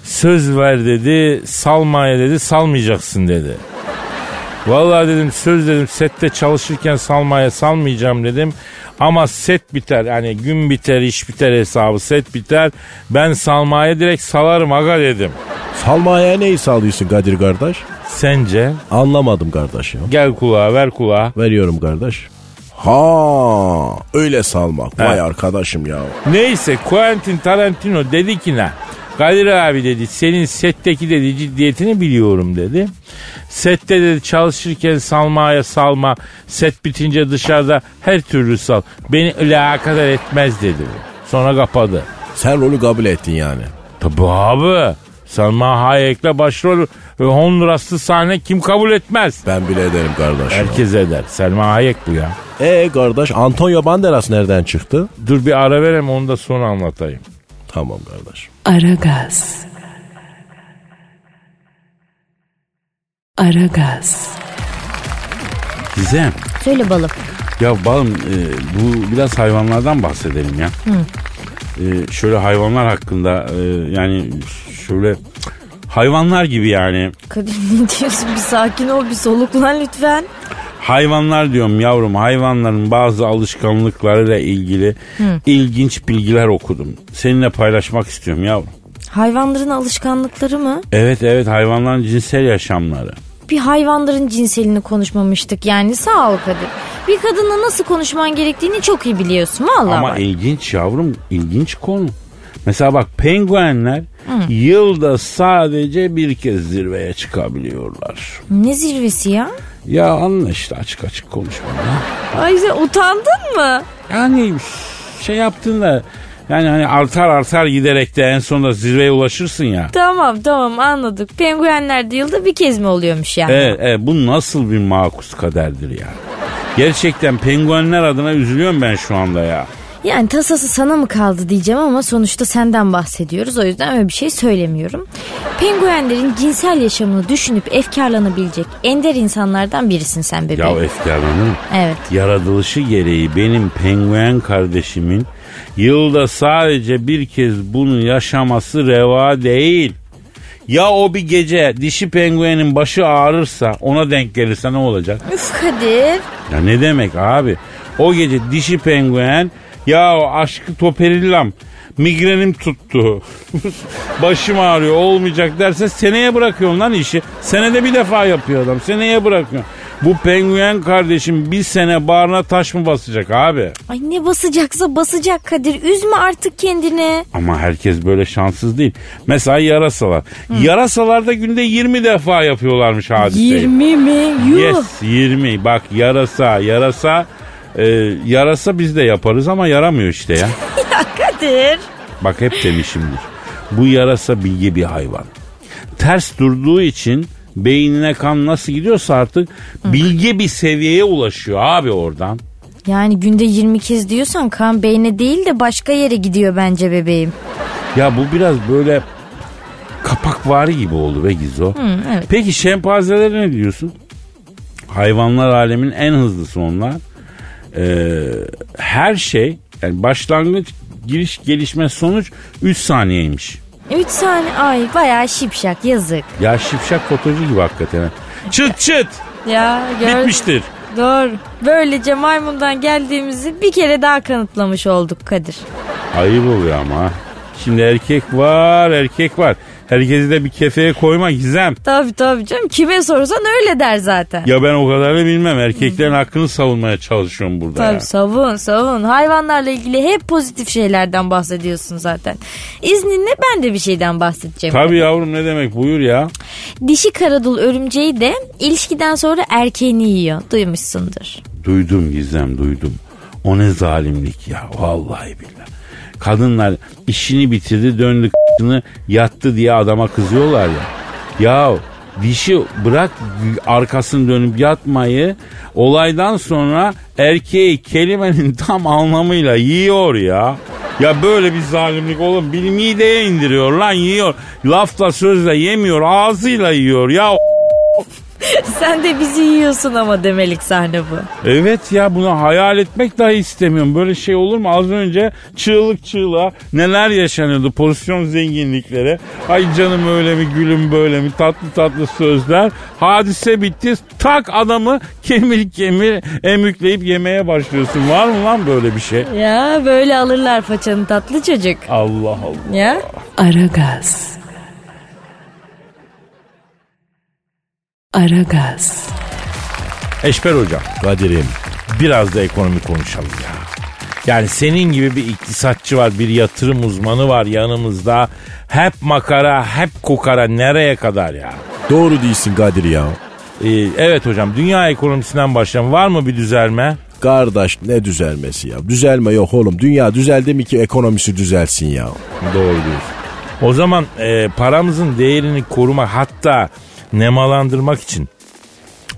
Speaker 1: Söz ver dedi salmaya dedi salmayacaksın dedi. Vallahi dedim söz dedim sette çalışırken salmaya salmayacağım dedim. Ama set biter yani gün biter iş biter hesabı set biter. Ben salmaya direkt salarım aga dedim.
Speaker 2: Salma'ya neyi sallıyorsun Kadir kardeş?
Speaker 1: Sence?
Speaker 2: Anlamadım kardeş ya.
Speaker 1: Gel kulağa ver kulağa.
Speaker 2: Veriyorum kardeş. Ha öyle salmak. Vay arkadaşım ya.
Speaker 1: Neyse Quentin Tarantino dedi ki ne? Kadir abi dedi senin setteki dedi ciddiyetini biliyorum dedi. Sette dedi çalışırken salmaya salma. Set bitince dışarıda her türlü sal. Beni alakadar etmez dedi. Sonra kapadı.
Speaker 2: Sen rolü kabul ettin yani.
Speaker 1: Tabii abi. Salma Hayek'le başrol e, Honduraslı sahne kim kabul etmez?
Speaker 2: Ben bile ederim kardeş.
Speaker 1: Herkes eder. Selma Hayek bu ya.
Speaker 2: E kardeş Antonio Banderas nereden çıktı?
Speaker 1: Dur bir ara verem onu da sonra anlatayım.
Speaker 2: Tamam kardeş.
Speaker 3: Aragaz. Aragaz.
Speaker 1: Gizem.
Speaker 4: Söyle balım.
Speaker 1: Ya balım e, bu biraz hayvanlardan bahsedelim ya. E, şöyle hayvanlar hakkında e, yani şöyle hayvanlar gibi yani.
Speaker 4: Kadir ne diyorsun bir sakin ol bir soluklan lütfen.
Speaker 1: Hayvanlar diyorum yavrum hayvanların bazı alışkanlıklarıyla ilgili ilginç bilgiler okudum. Seninle paylaşmak istiyorum yavrum.
Speaker 4: Hayvanların alışkanlıkları mı?
Speaker 1: Evet evet hayvanların cinsel yaşamları.
Speaker 4: Bir hayvanların cinselini konuşmamıştık yani sağ ol Kadir. Bir kadınla nasıl konuşman gerektiğini çok iyi biliyorsun valla
Speaker 1: Ama
Speaker 4: bak.
Speaker 1: ilginç yavrum ilginç konu. Mesela bak penguenler yılda sadece bir kez zirveye çıkabiliyorlar.
Speaker 4: Ne zirvesi ya?
Speaker 1: Ya anla işte açık açık konuşma.
Speaker 4: Ay sen utandın mı?
Speaker 1: Yani şey yaptığında yani hani artar artar giderek de en sonunda zirveye ulaşırsın ya.
Speaker 4: Tamam tamam anladık. Penguenler de yılda bir kez mi oluyormuş yani?
Speaker 1: Evet, evet bu nasıl bir makus kaderdir ya. Gerçekten penguenler adına üzülüyorum ben şu anda ya.
Speaker 4: Yani tasası sana mı kaldı diyeceğim ama sonuçta senden bahsediyoruz. O yüzden öyle bir şey söylemiyorum. Penguenlerin cinsel yaşamını düşünüp efkarlanabilecek ender insanlardan birisin sen
Speaker 1: Ya
Speaker 4: bebeğim.
Speaker 1: efkarlanırım.
Speaker 4: Evet.
Speaker 1: Yaratılışı gereği benim penguen kardeşimin yılda sadece bir kez bunu yaşaması reva değil. Ya o bir gece dişi penguenin başı ağrırsa ona denk gelirse ne olacak?
Speaker 4: Üf Kadir.
Speaker 1: Ya ne demek abi? O gece dişi penguen ya aşkı toperillam migrenim tuttu. Başım ağrıyor olmayacak derse seneye bırakıyorum lan işi. Senede bir defa yapıyor adam seneye bırakıyor. Bu penguen kardeşim bir sene bağrına taş mı basacak abi?
Speaker 4: Ay ne basacaksa basacak Kadir. Üzme artık kendini.
Speaker 1: Ama herkes böyle şanssız değil. Mesela yarasalar. Yarasalar da günde 20 defa yapıyorlarmış hadiseyi.
Speaker 4: 20 mi? Yuh.
Speaker 1: Yes 20. Bak yarasa yarasa e, yarasa biz de yaparız ama yaramıyor işte ya.
Speaker 4: Kadir.
Speaker 1: Bak hep demişimdir. Bu yarasa bilge bir hayvan. Ters durduğu için beynine kan nasıl gidiyorsa artık bilge bir seviyeye ulaşıyor abi oradan.
Speaker 4: Yani günde 20 kez diyorsan kan beyne değil de başka yere gidiyor bence bebeğim.
Speaker 1: Ya bu biraz böyle kapakvari gibi oldu be Gizo.
Speaker 4: evet.
Speaker 1: Peki şempanzelere ne diyorsun? Hayvanlar aleminin en hızlısı onlar. Ee, her şey yani başlangıç giriş gelişme sonuç 3 saniyeymiş.
Speaker 4: 3 saniye ay bayağı şipşak yazık.
Speaker 1: Ya şipşak fotocu gibi hakikaten. Çıt çıt
Speaker 4: Ya gör.
Speaker 1: bitmiştir.
Speaker 4: Doğru. Böylece maymundan geldiğimizi bir kere daha kanıtlamış olduk Kadir.
Speaker 1: Ayıp oluyor ama. Şimdi erkek var erkek var. Herkesi de bir kefeye koyma gizem.
Speaker 4: Tabii tabii canım kime sorsan öyle der zaten.
Speaker 1: Ya ben o kadarını bilmem. Erkeklerin hakkını savunmaya çalışıyorum burada
Speaker 4: Tabii
Speaker 1: ya.
Speaker 4: savun savun. Hayvanlarla ilgili hep pozitif şeylerden bahsediyorsun zaten. İzninle ben de bir şeyden bahsedeceğim.
Speaker 1: Tabii yavrum ne demek buyur ya.
Speaker 4: Dişi karadul örümceği de ilişkiden sonra erkeğini yiyor. Duymuşsundur.
Speaker 1: Duydum Gizem duydum. O ne zalimlik ya vallahi billahi. Kadınlar işini bitirdi döndü k***ını yattı diye adama kızıyorlar ya. Ya dişi bırak arkasını dönüp yatmayı olaydan sonra erkeği kelimenin tam anlamıyla yiyor ya. Ya böyle bir zalimlik oğlum bir mideye indiriyor lan yiyor. Lafla sözle yemiyor ağzıyla yiyor ya.
Speaker 4: Sen de bizi yiyorsun ama demelik sahne bu.
Speaker 1: Evet ya bunu hayal etmek dahi istemiyorum. Böyle şey olur mu? Az önce çığlık çığlığa neler yaşanıyordu pozisyon zenginlikleri. Ay canım öyle mi gülüm böyle mi tatlı tatlı sözler. Hadise bitti tak adamı kemir kemir emükleyip yemeye başlıyorsun. Var mı lan böyle bir şey?
Speaker 4: Ya böyle alırlar façanı tatlı çocuk.
Speaker 1: Allah Allah.
Speaker 4: Ya.
Speaker 3: Aragaz. Aragaz.
Speaker 1: Eşber hocam
Speaker 2: Kadir'im.
Speaker 1: biraz da ekonomi konuşalım ya. Yani senin gibi bir iktisatçı var, bir yatırım uzmanı var yanımızda. Hep makara, hep kokara nereye kadar ya?
Speaker 2: Doğru değilsin Kadir ya.
Speaker 1: Ee, evet hocam dünya ekonomisinden başlayalım. Var mı bir düzelme?
Speaker 2: Kardeş ne düzelmesi ya. Düzelme yok oğlum. Dünya düzeldi mi ki ekonomisi düzelsin ya.
Speaker 1: Doğru diyorsun. O zaman e, paramızın değerini koruma hatta nemalandırmak için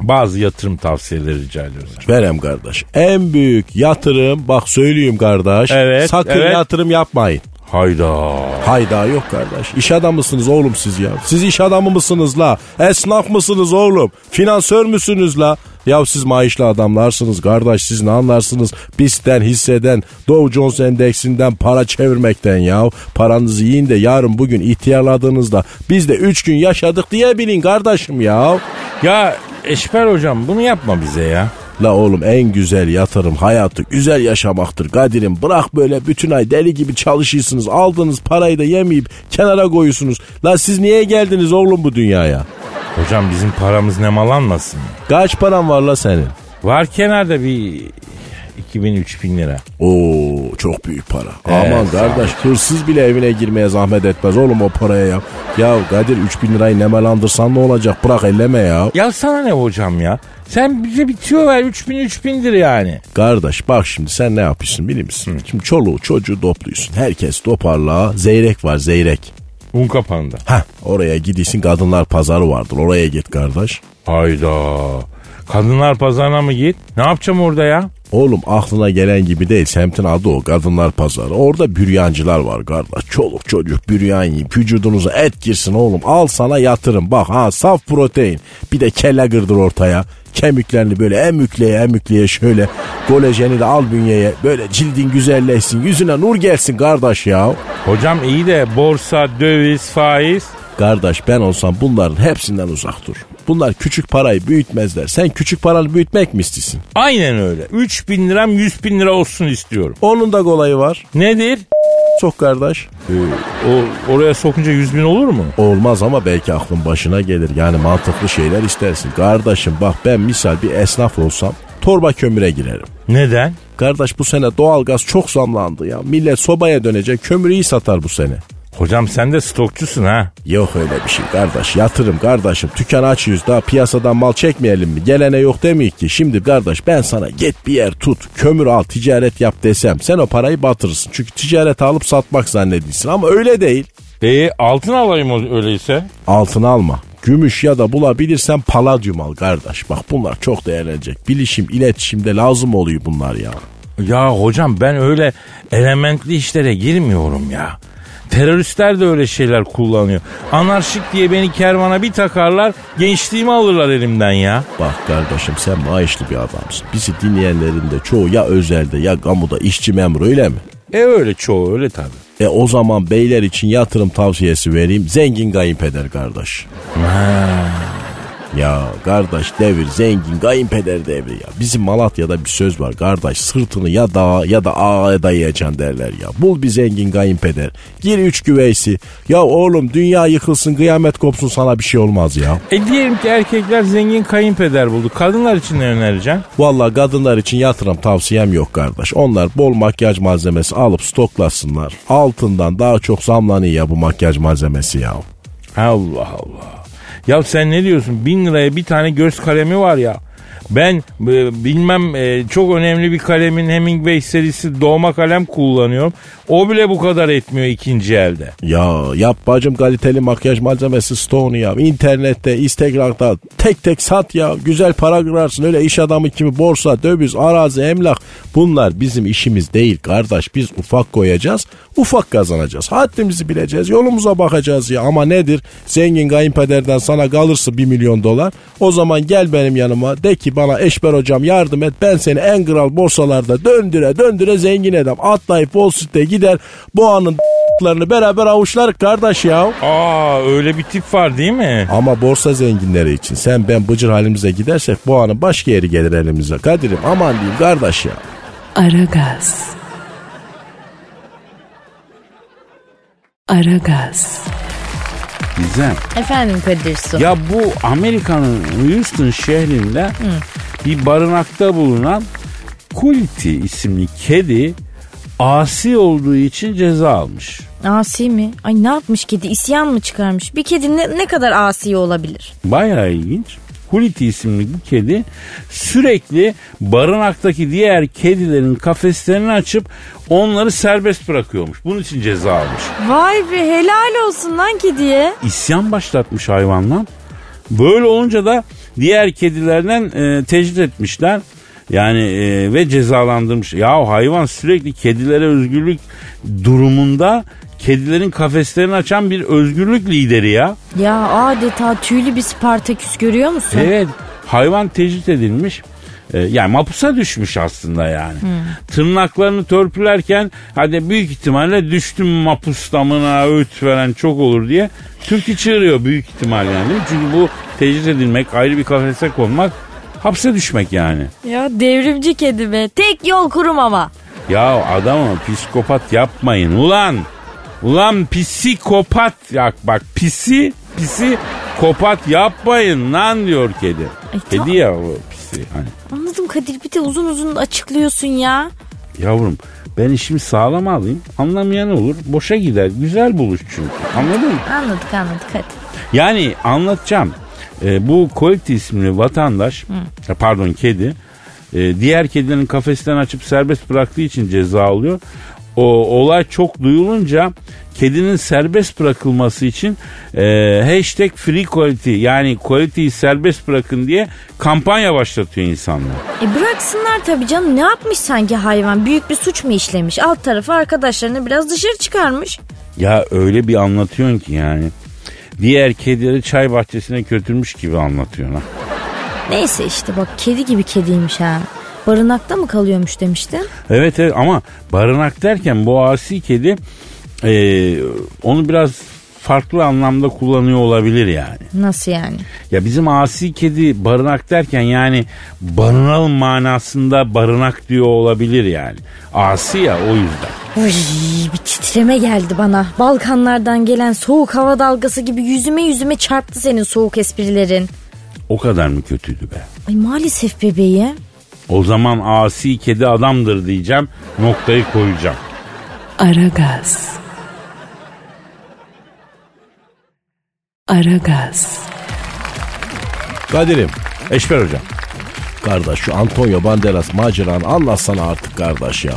Speaker 1: bazı yatırım tavsiyeleri rica ediyoruz.
Speaker 2: Verem kardeş. En büyük yatırım bak söyleyeyim kardeş.
Speaker 1: Evet,
Speaker 2: Sakın
Speaker 1: evet.
Speaker 2: yatırım yapmayın.
Speaker 1: Hayda.
Speaker 2: Hayda yok kardeş. İş adamı mısınız oğlum siz ya? Siz iş adamı mısınız la? Esnaf mısınız oğlum? Finansör müsünüz la? Ya siz maaşlı adamlarsınız kardeş siz ne anlarsınız? BIST'ten hisseden Dow Jones endeksinden para çevirmekten ya. Paranızı yiyin de yarın bugün ihtiyarladığınızda biz de 3 gün yaşadık diye bilin kardeşim ya.
Speaker 1: Ya Eşber hocam bunu yapma bize ya.
Speaker 2: La oğlum en güzel yatırım hayatı güzel yaşamaktır Kadir'im. Bırak böyle bütün ay deli gibi çalışıyorsunuz. Aldığınız parayı da yemeyip kenara koyuyorsunuz. La siz niye geldiniz oğlum bu dünyaya?
Speaker 1: Hocam bizim paramız nemalanmasın?
Speaker 2: Kaç paran var la senin?
Speaker 1: Var kenarda bir 2000-3000 lira.
Speaker 2: Oo çok büyük para.
Speaker 1: Evet,
Speaker 2: Aman kardeş hırsız bile evine girmeye zahmet etmez oğlum o paraya ya. Ya Kadir 3000 lirayı nemalandırsan ne olacak bırak elleme ya.
Speaker 1: Ya sana ne hocam ya? Sen bize bir tüyo ver 3000 3000'dir yani.
Speaker 2: Kardeş bak şimdi sen ne yapıyorsun biliyor musun? Şimdi çoluğu çocuğu topluyorsun. Herkes toparla. Zeyrek var zeyrek.
Speaker 1: Un kapanında.
Speaker 2: Heh oraya gidiyorsun kadınlar pazarı vardır oraya git kardeş.
Speaker 1: Hayda. Kadınlar pazarına mı git? Ne yapacağım orada ya?
Speaker 2: Oğlum aklına gelen gibi değil semtin adı o kadınlar pazarı. Orada büryancılar var kardeş. Çoluk çocuk büryan yiyip vücudunuza et girsin oğlum. Al sana yatırım bak ha saf protein. Bir de kelle gırdır ortaya. Kemiklerini böyle emükleye emükleye şöyle kolajeni de al bünyeye. Böyle cildin güzelleşsin yüzüne nur gelsin kardeş ya.
Speaker 1: Hocam iyi de borsa, döviz, faiz.
Speaker 2: Kardeş ben olsam bunların hepsinden uzak dur. Bunlar küçük parayı büyütmezler. Sen küçük paranı büyütmek mi istiyorsun?
Speaker 1: Aynen öyle. 3000 liram 100 bin lira olsun istiyorum.
Speaker 2: Onun da kolayı var.
Speaker 1: Nedir?
Speaker 2: Çok kardeş.
Speaker 1: O, oraya sokunca 100 bin olur mu?
Speaker 2: Olmaz ama belki aklın başına gelir. Yani mantıklı şeyler istersin. Kardeşim bak ben misal bir esnaf olsam torba kömüre girerim.
Speaker 1: Neden?
Speaker 2: Kardeş bu sene doğalgaz çok zamlandı ya. Millet sobaya dönecek kömürü iyi satar bu sene.
Speaker 1: Hocam sen de stokçusun ha.
Speaker 2: Yok öyle bir şey kardeş. Yatırım kardeşim. Dükkan açıyoruz daha piyasadan mal çekmeyelim mi? Gelene yok demeyik ki. Şimdi kardeş ben sana git bir yer tut. Kömür al ticaret yap desem. Sen o parayı batırırsın. Çünkü ticaret alıp satmak zannediyorsun. Ama öyle değil.
Speaker 1: E altın alayım öyleyse.
Speaker 2: Altın alma. Gümüş ya da bulabilirsen paladyum al kardeş. Bak bunlar çok değerlenecek. Bilişim, iletişimde lazım oluyor bunlar ya.
Speaker 1: Ya hocam ben öyle elementli işlere girmiyorum ya. Teröristler de öyle şeyler kullanıyor. Anarşik diye beni kervana bir takarlar, gençliğimi alırlar elimden ya.
Speaker 2: Bak kardeşim sen maaşlı bir adamsın. Bizi dinleyenlerin de çoğu ya özelde ya kamuda işçi memuru öyle mi?
Speaker 1: E öyle çoğu öyle tabii.
Speaker 2: E o zaman beyler için yatırım tavsiyesi vereyim. Zengin kayınpeder kardeş. Ya kardeş devir zengin kayınpeder devri ya. Bizim Malatya'da bir söz var kardeş sırtını ya dağa ya da ağa dayayacaksın derler ya. Bul bir zengin kayınpeder. Gir üç güveysi. Ya oğlum dünya yıkılsın kıyamet kopsun sana bir şey olmaz ya.
Speaker 1: E diyelim ki erkekler zengin kayınpeder buldu. Kadınlar için ne önereceksin?
Speaker 2: Vallahi kadınlar için yatırım tavsiyem yok kardeş. Onlar bol makyaj malzemesi alıp stoklasınlar. Altından daha çok zamlanıyor ya bu makyaj malzemesi ya.
Speaker 1: Allah Allah. Ya sen ne diyorsun? Bin liraya bir tane göz kalemi var ya. Ben e, bilmem e, çok önemli bir kalemin Hemingway serisi doğma kalem kullanıyorum. O bile bu kadar etmiyor ikinci elde.
Speaker 2: Ya yap bacım kaliteli makyaj malzemesi stoğunu ya. İnternette, Instagram'da tek tek sat ya. Güzel para kırarsın. Öyle iş adamı gibi borsa, döviz, arazi, emlak. Bunlar bizim işimiz değil kardeş. Biz ufak koyacağız, ufak kazanacağız. Haddimizi bileceğiz, yolumuza bakacağız ya. Ama nedir? Zengin kayınpederden sana kalırsa bir milyon dolar. O zaman gel benim yanıma de ki bana Eşber hocam yardım et. Ben seni en kral borsalarda döndüre döndüre zengin edem. Atlayıp Wall Street'e gider. Boğanın larını beraber avuçlar kardeş ya.
Speaker 1: Aa öyle bir tip var değil mi?
Speaker 2: Ama borsa zenginleri için sen ben bıcır halimize gidersek bu anın başka yeri gelir elimize. Kadir'im aman diyeyim kardeş ya.
Speaker 3: Aragaz. Aragaz.
Speaker 5: Gizem.
Speaker 4: Efendim Kadir Su.
Speaker 5: Ya bu Amerika'nın Houston şehrinde bir barınakta bulunan Kulti isimli kedi asi olduğu için ceza almış.
Speaker 4: Asi mi? Ay ne yapmış kedi? İsyan mı çıkarmış? Bir kedi ne, ne kadar asi olabilir?
Speaker 5: Bayağı ilginç.
Speaker 1: Huliti isimli bu kedi sürekli barınaktaki diğer kedilerin kafeslerini açıp onları serbest bırakıyormuş. Bunun için ceza almış.
Speaker 4: Vay be helal olsun lan kediye.
Speaker 1: İsyan başlatmış hayvanlar. Böyle olunca da diğer kedilerden e, tecrit etmişler. Yani e, ve cezalandırmış. Ya hayvan sürekli kedilere özgürlük durumunda kedilerin kafeslerini açan bir özgürlük lideri ya.
Speaker 4: Ya adeta tüylü bir Spartaküs görüyor musun?
Speaker 1: Evet hayvan tecrit edilmiş. Ee, yani mapusa düşmüş aslında yani. Tırnaklarını törpülerken hadi büyük ihtimalle düştüm mapus damına öğüt veren çok olur diye türkü çığırıyor büyük ihtimal yani. Çünkü bu tecrit edilmek ayrı bir kafese konmak hapse düşmek yani.
Speaker 4: Ya devrimci kedi be. Tek yol kurum ama.
Speaker 1: Ya adamı psikopat yapmayın ulan. Ulan psikopat ya bak pisi pisi kopat yapmayın lan diyor kedi.
Speaker 4: Ay,
Speaker 1: kedi
Speaker 4: tamam.
Speaker 1: ya o pisi hani.
Speaker 4: Anladım Kadir bir de uzun uzun açıklıyorsun ya.
Speaker 1: Yavrum ben işimi sağlam alayım anlamayan olur boşa gider güzel buluş çünkü anladın mı?
Speaker 4: Anladık anladık hadi.
Speaker 1: Yani anlatacağım Ee, bu Quality isimli vatandaş e, pardon kedi e, diğer kedilerin kafesten açıp serbest bıraktığı için ceza alıyor. O olay çok duyulunca kedinin serbest bırakılması için e, hashtag free quality yani quality'yi serbest bırakın diye kampanya başlatıyor insanlar.
Speaker 4: E bıraksınlar tabii canım ne yapmış sanki hayvan büyük bir suç mu işlemiş alt tarafı arkadaşlarını biraz dışarı çıkarmış.
Speaker 1: Ya öyle bir anlatıyorsun ki yani. Diğer kedileri çay bahçesine götürmüş gibi anlatıyorsun ha.
Speaker 4: Neyse işte bak kedi gibi kediymiş ha. Barınakta mı kalıyormuş demiştin?
Speaker 1: Evet evet ama barınak derken bu asi kedi e, onu biraz farklı anlamda kullanıyor olabilir yani.
Speaker 4: Nasıl yani?
Speaker 1: Ya bizim asi kedi barınak derken yani barınalım manasında barınak diyor olabilir yani. Asi ya o yüzden.
Speaker 4: Uy, bir titreme geldi bana. Balkanlardan gelen soğuk hava dalgası gibi yüzüme yüzüme çarptı senin soğuk esprilerin.
Speaker 1: O kadar mı kötüydü be?
Speaker 4: Ay maalesef bebeğim.
Speaker 1: O zaman asi kedi adamdır diyeceğim noktayı koyacağım.
Speaker 3: Aragaz. Aragaz.
Speaker 2: Kadir'im
Speaker 1: Eşber hocam.
Speaker 2: kardeş şu Antonio Banderas maceranı anlatsana artık kardeş ya.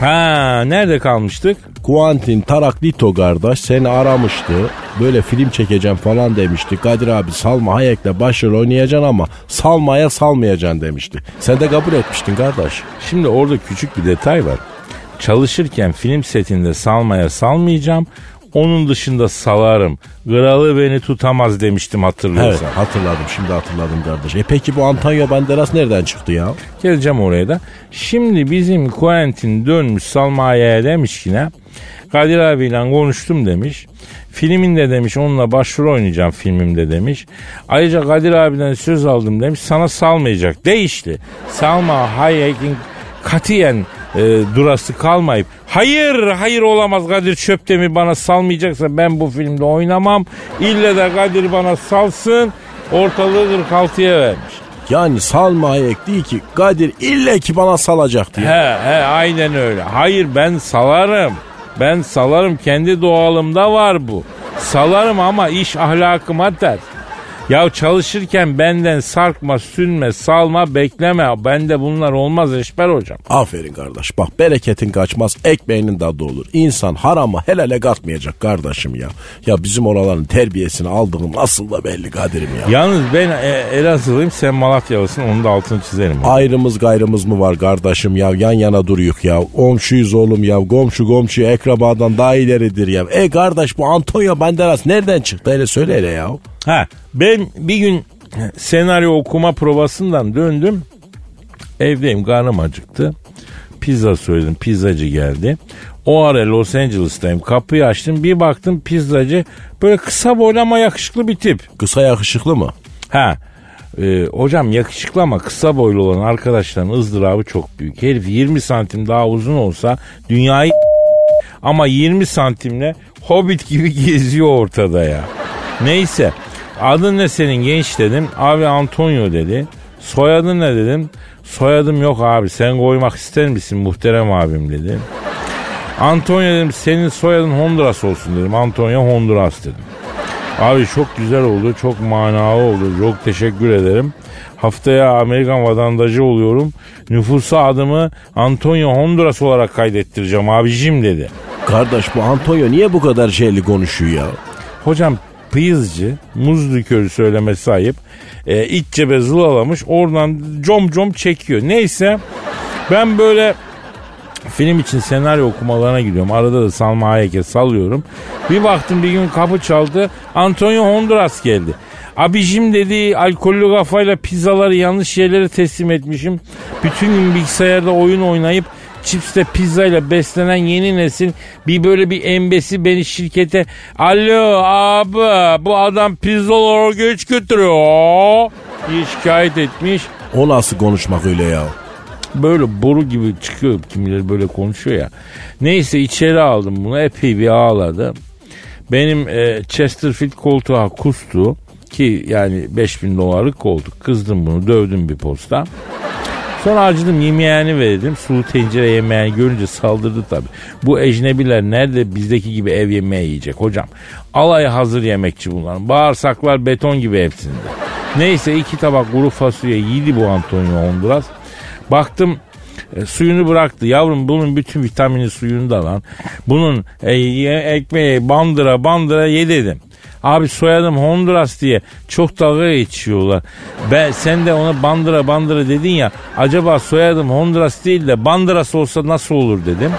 Speaker 1: Ha nerede kalmıştık?
Speaker 2: Quentin Taraklito kardeş seni aramıştı. Böyle film çekeceğim falan demişti. Kadir abi Salma Hayek'le başrol oynayacaksın ama Salma'ya salmayacaksın demişti. Sen de kabul etmiştin kardeş.
Speaker 1: Şimdi orada küçük bir detay var. Çalışırken film setinde salmaya salmayacağım. Onun dışında salarım. Kralı beni tutamaz demiştim
Speaker 2: Evet
Speaker 1: hatırlıyorsan.
Speaker 2: hatırladım şimdi hatırladım kardeş. E peki bu Antonio Banderas nereden çıktı ya?
Speaker 1: Geleceğim oraya da. Şimdi bizim Quentin dönmüş Salma'ya demiş ki ne? Kadir abiyle konuştum demiş. Filminde demiş onunla başrol oynayacağım filmimde demiş. Ayrıca Kadir abiden söz aldım demiş. Sana salmayacak. Değişti. Salma Hayek'in katiyen e, durası kalmayıp hayır hayır olamaz Kadir Çöptemir bana salmayacaksa ben bu filmde oynamam. İlle de Kadir bana salsın ortalığı 46'ya vermiş.
Speaker 2: Yani Salma Hayek değil ki Kadir ille ki bana salacak diye.
Speaker 1: He he aynen öyle. Hayır ben salarım. Ben salarım kendi doğalımda var bu. Salarım ama iş ahlakıma ters. Ya çalışırken benden sarkma, sünme, salma, bekleme. Bende bunlar olmaz Eşber hocam.
Speaker 2: Aferin kardeş bak bereketin kaçmaz ekmeğinin tadı olur. İnsan harama helale katmayacak kardeşim ya. Ya bizim oraların terbiyesini aldığım nasıl da belli Kadir'im ya.
Speaker 1: Yalnız ben e, Elazığlıyım sen Malatyalısın onun da altını çizerim.
Speaker 2: Ayrımız gayrımız mı var kardeşim ya yan yana duruyuk ya. Komşuyuz oğlum ya komşu komşu ekrabadan daha ileridir ya. E kardeş bu Antonio Banderas nereden çıktı hele söyle hele ya.
Speaker 1: Ha ben bir gün senaryo okuma provasından döndüm. Evdeyim karnım acıktı. Pizza söyledim pizzacı geldi. O ara Los Angeles'tayım kapıyı açtım bir baktım pizzacı böyle kısa boylu ama yakışıklı bir tip.
Speaker 2: Kısa yakışıklı mı?
Speaker 1: Ha e, hocam yakışıklı ama kısa boylu olan arkadaşların ızdırabı çok büyük. Herif 20 santim daha uzun olsa dünyayı ama 20 santimle hobbit gibi geziyor ortada ya. Neyse adın ne senin genç dedim. Abi Antonio dedi. Soyadın ne dedim. Soyadım yok abi sen koymak ister misin muhterem abim dedi. Antonio dedim senin soyadın Honduras olsun dedim. Antonio Honduras dedim. Abi çok güzel oldu, çok manalı oldu. Çok teşekkür ederim. Haftaya Amerikan vatandaşı oluyorum. Nüfusa adımı Antonio Honduras olarak kaydettireceğim abicim dedi.
Speaker 2: Kardeş bu Antonio niye bu kadar şeyli konuşuyor ya?
Speaker 1: Hocam pıyızcı, muz likörü söylemesi ayıp. E, iç cebe zılalamış oradan com com çekiyor. Neyse ben böyle film için senaryo okumalarına gidiyorum. Arada da Salma Hayek'e sallıyorum. Bir baktım bir gün kapı çaldı. Antonio Honduras geldi. Abicim dedi alkollü kafayla pizzaları yanlış yerlere teslim etmişim. Bütün gün bilgisayarda oyun oynayıp çipste pizzayla beslenen yeni nesil bir böyle bir embesi beni şirkete alo abi bu adam pizzaları geç götürüyor diye şikayet etmiş.
Speaker 2: O nasıl konuşmak öyle ya?
Speaker 1: Böyle boru gibi çıkıyor kimileri böyle konuşuyor ya. Neyse içeri aldım bunu epey bir ağladı. Benim e, Chesterfield koltuğa kustu ki yani 5000 dolarlık koltuk. Kızdım bunu dövdüm bir posta. Sonra acıdım yemeğini verdim. Sulu tencere yemeğini görünce saldırdı tabii. Bu ecnebiler nerede bizdeki gibi ev yemeği yiyecek hocam. Alay hazır yemekçi bunlar. Bağırsaklar beton gibi hepsinde. Neyse iki tabak kuru fasulye yedi bu Antonio Honduras. Baktım e, suyunu bıraktı. Yavrum bunun bütün vitamini suyunda lan. Bunun e, ekmeği bandıra bandıra ye dedim. Abi soyadım Honduras diye çok dalga geçiyorlar. Ben sen de ona bandıra bandıra dedin ya. Acaba soyadım Honduras değil de bandıras olsa nasıl olur dedim.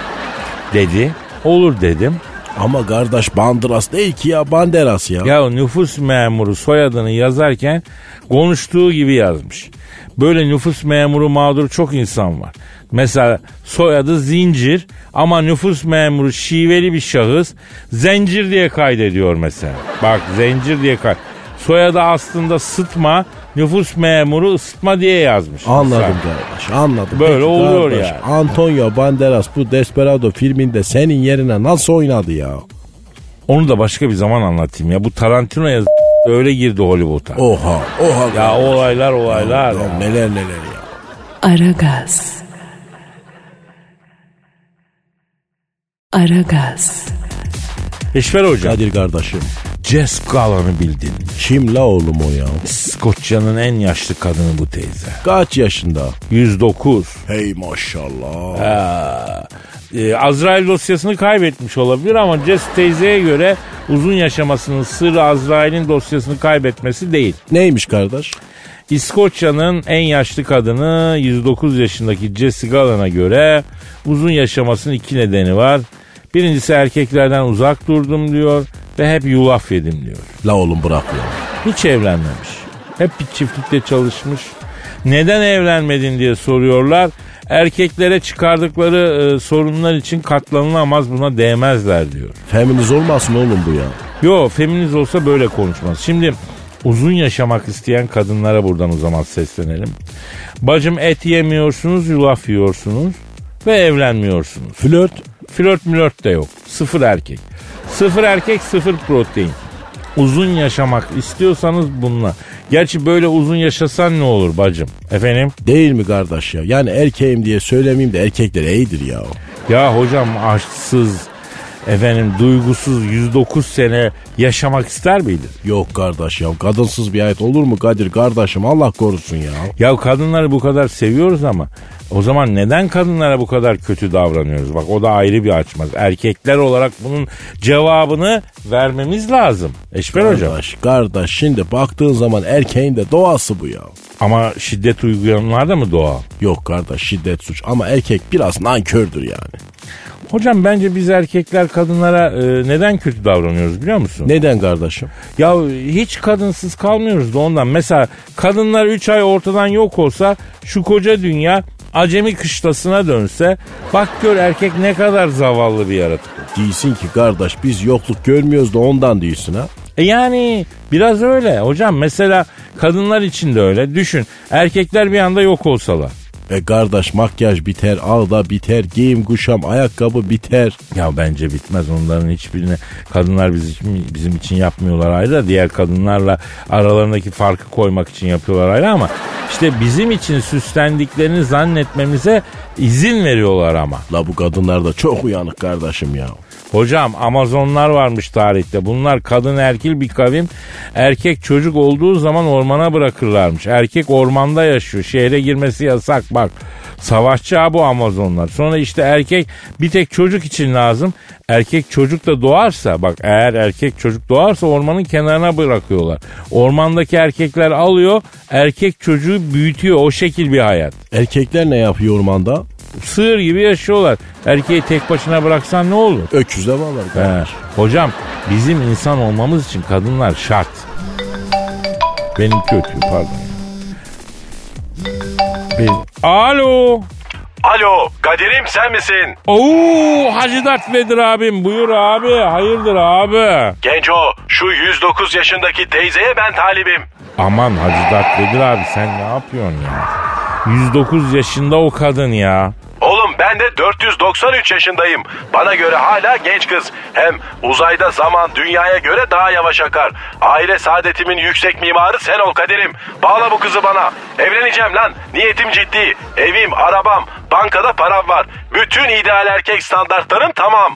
Speaker 1: Dedi. Olur dedim.
Speaker 2: Ama kardeş Banderas değil ki ya Banderas ya.
Speaker 1: Ya nüfus memuru soyadını yazarken konuştuğu gibi yazmış. Böyle nüfus memuru mağdur çok insan var. Mesela soyadı Zincir ama nüfus memuru şiveli bir şahıs Zencir diye kaydediyor mesela. Bak Zencir diye kay. Soyadı aslında Sıtma, nüfus memuru ısıtma diye yazmış.
Speaker 2: Anladım kardeş anladım.
Speaker 1: Böyle
Speaker 2: Peki
Speaker 1: oluyor
Speaker 2: kardeş,
Speaker 1: yani.
Speaker 2: Antonio Banderas bu Desperado filminde senin yerine nasıl oynadı ya?
Speaker 1: Onu da başka bir zaman anlatayım ya. Bu Tarantino'ya öyle girdi Hollywood'a.
Speaker 2: Oha oha.
Speaker 1: Ya
Speaker 2: kardeş.
Speaker 1: olaylar olaylar.
Speaker 2: Ya
Speaker 1: ya.
Speaker 2: neler neler ya.
Speaker 3: Aragaz. Aragaz.
Speaker 1: Eşver hocam.
Speaker 2: Kadir kardeşim.
Speaker 1: Jess Galan'ı bildin.
Speaker 2: Kim la oğlum o ya?
Speaker 1: Skoçya'nın en yaşlı kadını bu teyze.
Speaker 2: Kaç yaşında?
Speaker 1: 109.
Speaker 2: Hey maşallah.
Speaker 1: Ha, e, Azrail dosyasını kaybetmiş olabilir ama Jess teyzeye göre uzun yaşamasının sırrı Azrail'in dosyasını kaybetmesi değil.
Speaker 2: Neymiş kardeş?
Speaker 1: İskoçya'nın en yaşlı kadını 109 yaşındaki Jessie Galan'a göre uzun yaşamasının iki nedeni var. Birincisi erkeklerden uzak durdum diyor ve hep yulaf yedim diyor.
Speaker 2: La oğlum bırak ya.
Speaker 1: Hiç evlenmemiş. Hep bir çiftlikte çalışmış. Neden evlenmedin diye soruyorlar. Erkeklere çıkardıkları e, sorunlar için katlanılamaz buna değmezler diyor.
Speaker 2: Feminiz olmasın oğlum bu ya.
Speaker 1: Yo feminist olsa böyle konuşmaz. Şimdi uzun yaşamak isteyen kadınlara buradan o zaman seslenelim. Bacım et yemiyorsunuz yulaf yiyorsunuz ve evlenmiyorsunuz.
Speaker 2: Flört.
Speaker 1: Flört mülört de yok. Sıfır erkek. Sıfır erkek sıfır protein. Uzun yaşamak istiyorsanız bununla. Gerçi böyle uzun yaşasan ne olur bacım? Efendim?
Speaker 2: Değil mi kardeş ya? Yani erkeğim diye söylemeyeyim de erkekler iyidir ya.
Speaker 1: Ya hocam aşksız, efendim duygusuz 109 sene yaşamak ister miydin?
Speaker 2: Yok kardeş ya kadınsız bir hayat olur mu Kadir kardeşim Allah korusun ya.
Speaker 1: Ya kadınları bu kadar seviyoruz ama o zaman neden kadınlara bu kadar kötü davranıyoruz? Bak o da ayrı bir açmaz. Erkekler olarak bunun cevabını vermemiz lazım. Eşber hocam.
Speaker 2: Kardeş, kardeş şimdi baktığın zaman erkeğin de doğası bu ya.
Speaker 1: Ama şiddet uygulayanlar da mı doğal?
Speaker 2: Yok kardeş şiddet suç ama erkek biraz nankördür yani.
Speaker 1: Hocam bence biz erkekler kadınlara e, neden kötü davranıyoruz biliyor musun?
Speaker 2: Neden kardeşim?
Speaker 1: Ya hiç kadınsız kalmıyoruz da ondan. Mesela kadınlar 3 ay ortadan yok olsa şu koca dünya acemi kışlasına dönse bak gör erkek ne kadar zavallı bir yaratık.
Speaker 2: Değilsin ki kardeş biz yokluk görmüyoruz da ondan değilsin ha.
Speaker 1: E yani biraz öyle hocam mesela kadınlar için de öyle düşün erkekler bir anda yok olsalar.
Speaker 2: E kardeş makyaj biter, ağda biter, giyim kuşam, ayakkabı biter.
Speaker 1: Ya bence bitmez onların hiçbirini kadınlar bizim için, bizim için yapmıyorlar ayrı da diğer kadınlarla aralarındaki farkı koymak için yapıyorlar ayrı ama işte bizim için süslendiklerini zannetmemize izin veriyorlar ama.
Speaker 2: La bu kadınlar da çok uyanık kardeşim ya.
Speaker 1: Hocam Amazonlar varmış tarihte. Bunlar kadın erkil bir kavim. Erkek çocuk olduğu zaman ormana bırakırlarmış. Erkek ormanda yaşıyor. Şehre girmesi yasak bak. Savaşçı bu Amazonlar. Sonra işte erkek bir tek çocuk için lazım. Erkek çocuk da doğarsa bak eğer erkek çocuk doğarsa ormanın kenarına bırakıyorlar. Ormandaki erkekler alıyor erkek çocuğu büyütüyor o şekil bir hayat.
Speaker 2: Erkekler ne yapıyor ormanda?
Speaker 1: Sığır gibi yaşıyorlar. Erkeği tek başına bıraksan ne olur?
Speaker 2: Öküzle bağlar.
Speaker 1: He. Hocam bizim insan olmamız için kadınlar şart. Benim kötü pardon. Bir... Alo.
Speaker 6: Alo Kadir'im sen misin?
Speaker 1: Oo Hacı Dert Vedir abim buyur abi hayırdır abi.
Speaker 6: Genco şu 109 yaşındaki teyzeye ben talibim.
Speaker 1: Aman Hacı Dert Vedir abi sen ne yapıyorsun ya? 109 yaşında o kadın ya.
Speaker 6: Oğlum ben de 493 yaşındayım. Bana göre hala genç kız. Hem uzayda zaman dünyaya göre daha yavaş akar. Aile saadetimin yüksek mimarı sen ol Kadir'im. Bağla bu kızı bana. Evleneceğim lan. Niyetim ciddi. Evim, arabam, bankada param var. Bütün ideal erkek standartlarım tamam.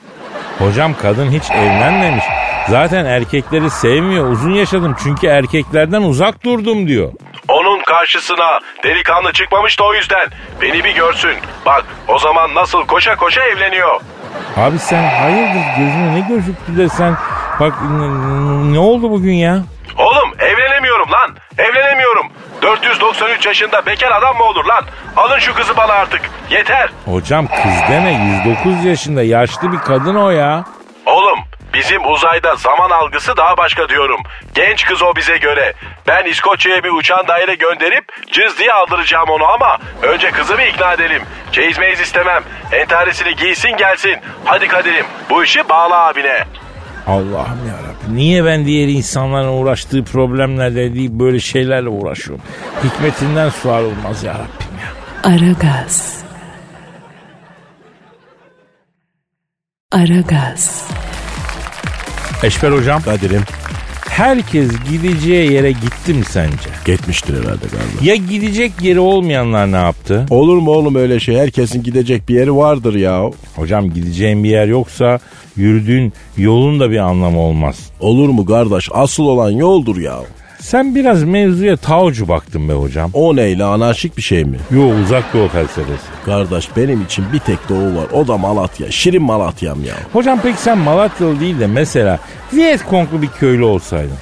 Speaker 1: Hocam kadın hiç evlenmemiş. Zaten erkekleri sevmiyor. Uzun yaşadım çünkü erkeklerden uzak durdum diyor.
Speaker 6: Onun karşısına delikanlı çıkmamış da o yüzden. Beni bir görsün. Bak o zaman nasıl koşa koşa evleniyor.
Speaker 1: Abi sen hayırdır gözüne ne gözüktü de sen bak ne oldu bugün ya?
Speaker 6: Oğlum evlenemiyorum lan. Evlenemiyorum. 493 yaşında bekar adam mı olur lan? Alın şu kızı bana artık. Yeter.
Speaker 1: Hocam kız deme 109 yaşında yaşlı bir kadın o ya.
Speaker 6: Oğlum bizim uzayda zaman algısı daha başka diyorum. Genç kız o bize göre. Ben İskoçya'ya bir uçan daire gönderip cız diye aldıracağım onu ama önce kızı bir ikna edelim. Çeyiz meyiz istemem. Entaresini giysin gelsin. Hadi Kadir'im bu işi bağla abine.
Speaker 1: Allah'ım yarabbim. Niye ben diğer insanların uğraştığı problemlerle değil böyle şeylerle uğraşıyorum? Hikmetinden sual olmaz yarabbim ya.
Speaker 3: Aragaz. Aragaz.
Speaker 1: Eşber hocam
Speaker 2: Kadir'im
Speaker 1: herkes gideceği yere gitti mi sence?
Speaker 2: gitmiştir herhalde galiba.
Speaker 1: Ya gidecek yeri olmayanlar ne yaptı?
Speaker 2: Olur mu oğlum öyle şey? Herkesin gidecek bir yeri vardır ya.
Speaker 1: Hocam gideceğin bir yer yoksa yürüdüğün yolun da bir anlamı olmaz.
Speaker 2: Olur mu kardeş? Asıl olan yoldur ya.
Speaker 1: Sen biraz mevzuya taocu baktın be hocam.
Speaker 2: O neyle anarşik bir şey mi?
Speaker 1: Yo uzak doğu felsefesi.
Speaker 2: Kardeş benim için bir tek doğu var. O da Malatya. Şirin Malatya'm ya.
Speaker 1: Hocam peki sen Malatyalı değil de mesela Vietconglu bir köylü olsaydın.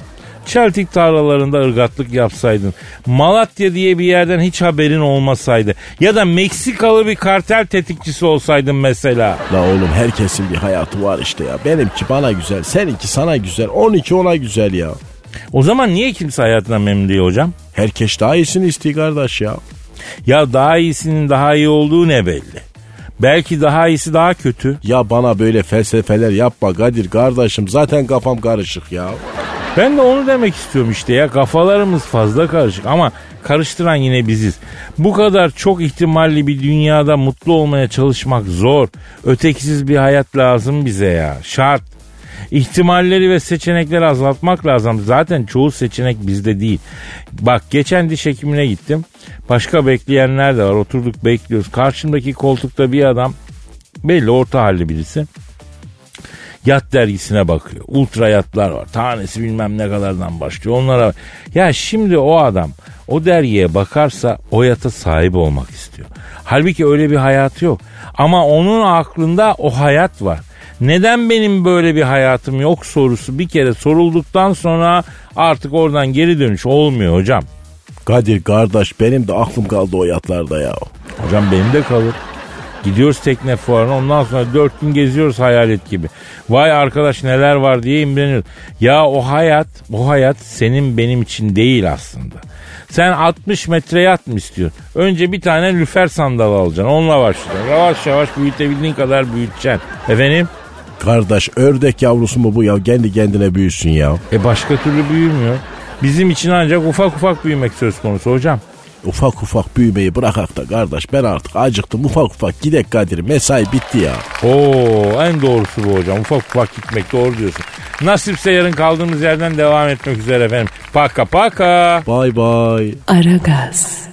Speaker 1: Çeltik tarlalarında ırgatlık yapsaydın. Malatya diye bir yerden hiç haberin olmasaydı. Ya da Meksikalı bir kartel tetikçisi olsaydın mesela.
Speaker 2: La oğlum herkesin bir hayatı var işte ya. Benimki bana güzel, seninki sana güzel, 12 ona güzel ya.
Speaker 1: O zaman niye kimse hayatından memnun değil hocam?
Speaker 2: Herkes daha iyisini istiyor kardeş ya.
Speaker 1: Ya daha iyisinin daha iyi olduğu ne belli? Belki daha iyisi daha kötü.
Speaker 2: Ya bana böyle felsefeler yapma Kadir kardeşim. Zaten kafam karışık ya.
Speaker 1: Ben de onu demek istiyorum işte ya kafalarımız fazla karışık ama karıştıran yine biziz. Bu kadar çok ihtimalli bir dünyada mutlu olmaya çalışmak zor. Ötekisiz bir hayat lazım bize ya şart. İhtimalleri ve seçenekleri azaltmak lazım. Zaten çoğu seçenek bizde değil. Bak geçen diş hekimine gittim. Başka bekleyenler de var. Oturduk bekliyoruz. Karşımdaki koltukta bir adam belli orta halli birisi. Yat dergisine bakıyor. Ultra yatlar var. Tanesi bilmem ne kadardan başlıyor. Onlara ya şimdi o adam o dergiye bakarsa o yata sahip olmak istiyor. Halbuki öyle bir hayat yok. Ama onun aklında o hayat var. Neden benim böyle bir hayatım yok sorusu bir kere sorulduktan sonra artık oradan geri dönüş olmuyor hocam.
Speaker 2: Kadir kardeş benim de aklım kaldı o yatlarda ya.
Speaker 1: Hocam benim de kalır. Gidiyoruz tekne fuarına ondan sonra dört gün geziyoruz hayalet gibi. Vay arkadaş neler var diye imreniyoruz. Ya o hayat, o hayat senin benim için değil aslında. Sen 60 metre yat mı istiyorsun? Önce bir tane lüfer sandalı alacaksın. Onunla başlayacaksın. Yavaş yavaş büyütebildiğin kadar büyüteceksin. Efendim?
Speaker 2: Kardeş ördek yavrusu mu bu ya? Kendi kendine büyüsün ya.
Speaker 1: E başka türlü büyümüyor. Bizim için ancak ufak ufak büyümek söz konusu hocam.
Speaker 2: Ufak ufak büyümeyi bırakak da kardeş ben artık acıktım ufak ufak gidek Kadir mesai bitti ya.
Speaker 1: Oo en doğrusu bu hocam. Ufak ufak gitmek doğru diyorsun. Nasipse yarın kaldığımız yerden devam etmek üzere efendim. Paka paka.
Speaker 2: Bay bay.
Speaker 3: Aragaz.